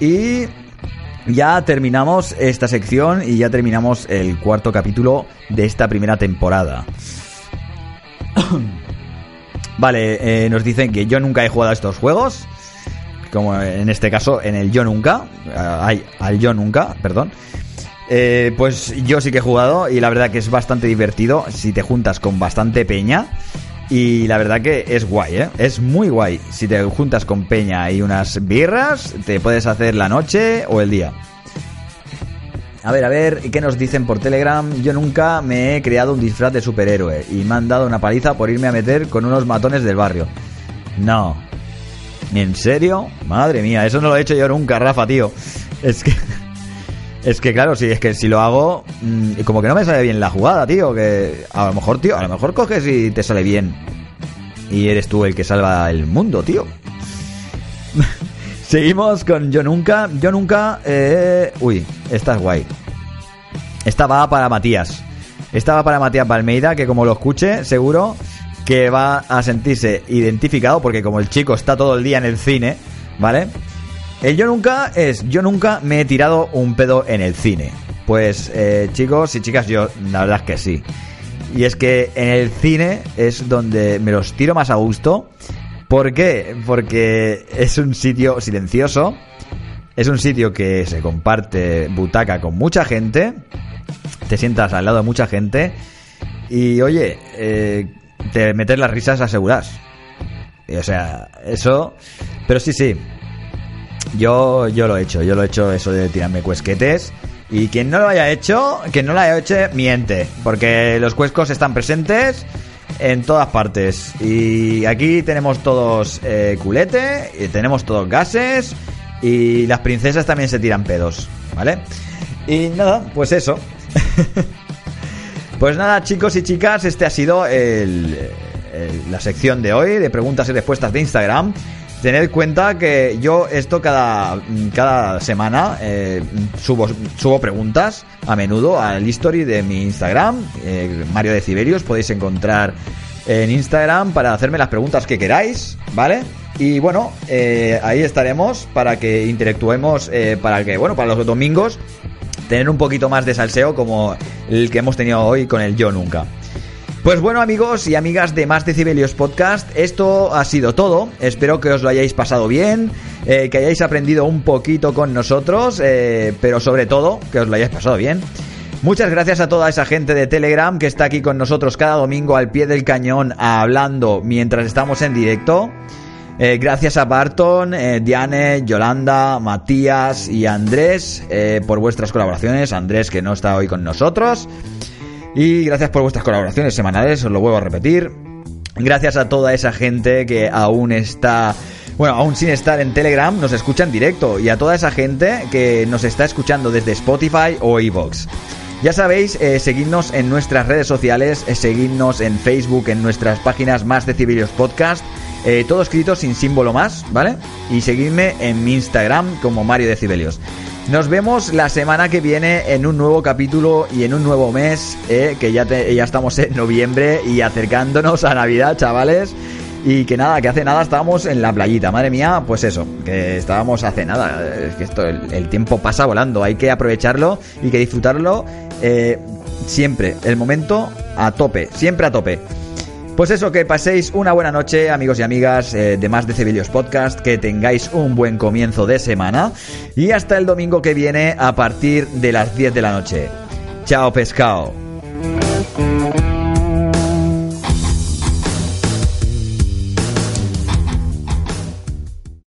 Y ya terminamos esta sección y ya terminamos el cuarto capítulo de esta primera temporada. vale, eh, nos dicen que yo nunca he jugado a estos juegos. Como en este caso, en el yo nunca. eh, ay, al yo nunca, perdón. Eh, pues yo sí que he jugado y la verdad que es bastante divertido si te juntas con bastante peña. Y la verdad que es guay, ¿eh? Es muy guay. Si te juntas con peña y unas birras, te puedes hacer la noche o el día. A ver, a ver, ¿qué nos dicen por Telegram? Yo nunca me he creado un disfraz de superhéroe y me han dado una paliza por irme a meter con unos matones del barrio. No. ¿En serio? Madre mía, eso no lo he hecho yo nunca, Rafa, tío. Es que... Es que claro, si es que si lo hago, mm, como que no me sale bien la jugada, tío. Que a lo mejor, tío, a lo mejor coges y te sale bien. Y eres tú el que salva el mundo, tío. Seguimos con Yo Nunca. Yo Nunca. Eh... Uy, esta es guay. Esta va para Matías. Esta va para Matías Palmeida, que como lo escuche, seguro que va a sentirse identificado, porque como el chico está todo el día en el cine, ¿vale? El yo nunca es, yo nunca me he tirado un pedo en el cine. Pues eh, chicos y chicas, yo la verdad es que sí. Y es que en el cine es donde me los tiro más a gusto. ¿Por qué? Porque es un sitio silencioso. Es un sitio que se comparte butaca con mucha gente. Te sientas al lado de mucha gente. Y oye, eh, te metes las risas aseguras. O sea, eso... Pero sí, sí. Yo, yo lo he hecho, yo lo he hecho eso de tirarme cuesquetes. Y quien no lo haya hecho, quien no lo haya hecho, miente. Porque los cuescos están presentes en todas partes. Y aquí tenemos todos eh, culete, y tenemos todos gases. Y las princesas también se tiran pedos, ¿vale? Y nada, pues eso. pues nada, chicos y chicas, este ha sido el- el- la sección de hoy de preguntas y respuestas de Instagram. Tened cuenta que yo esto cada, cada semana eh, subo, subo preguntas a menudo al history de mi Instagram, eh, Mario de Ciberius, podéis encontrar en Instagram para hacerme las preguntas que queráis, ¿vale? Y bueno, eh, ahí estaremos para que interactuemos, para que, bueno, para los domingos tener un poquito más de salseo como el que hemos tenido hoy con el Yo Nunca. Pues bueno amigos y amigas de Más Decibelios Podcast, esto ha sido todo. Espero que os lo hayáis pasado bien, eh, que hayáis aprendido un poquito con nosotros, eh, pero sobre todo que os lo hayáis pasado bien. Muchas gracias a toda esa gente de Telegram que está aquí con nosotros cada domingo al pie del cañón hablando mientras estamos en directo. Eh, gracias a Barton, Diane, Yolanda, Matías y Andrés por vuestras colaboraciones. Andrés que no está hoy con nosotros. Y gracias por vuestras colaboraciones semanales, os lo vuelvo a repetir. Gracias a toda esa gente que aún está, bueno, aún sin estar en Telegram, nos escucha en directo. Y a toda esa gente que nos está escuchando desde Spotify o iVoox. Ya sabéis, eh, seguidnos en nuestras redes sociales, eh, seguidnos en Facebook, en nuestras páginas más Decibelios Podcast. eh, todo escrito sin símbolo más, ¿vale? Y seguidme en mi Instagram como Mario Decibelios. Nos vemos la semana que viene en un nuevo capítulo y en un nuevo mes, eh, que ya estamos en noviembre y acercándonos a Navidad, chavales. Y que nada, que hace nada estábamos en la playita, madre mía, pues eso, que estábamos hace nada, es que esto, el, tiempo pasa volando, hay que aprovecharlo y que disfrutarlo eh, siempre, el momento a tope, siempre a tope. Pues eso, que paséis una buena noche, amigos y amigas eh, de Más de Cebelios Podcast, que tengáis un buen comienzo de semana y hasta el domingo que viene a partir de las 10 de la noche. Chao, pescado.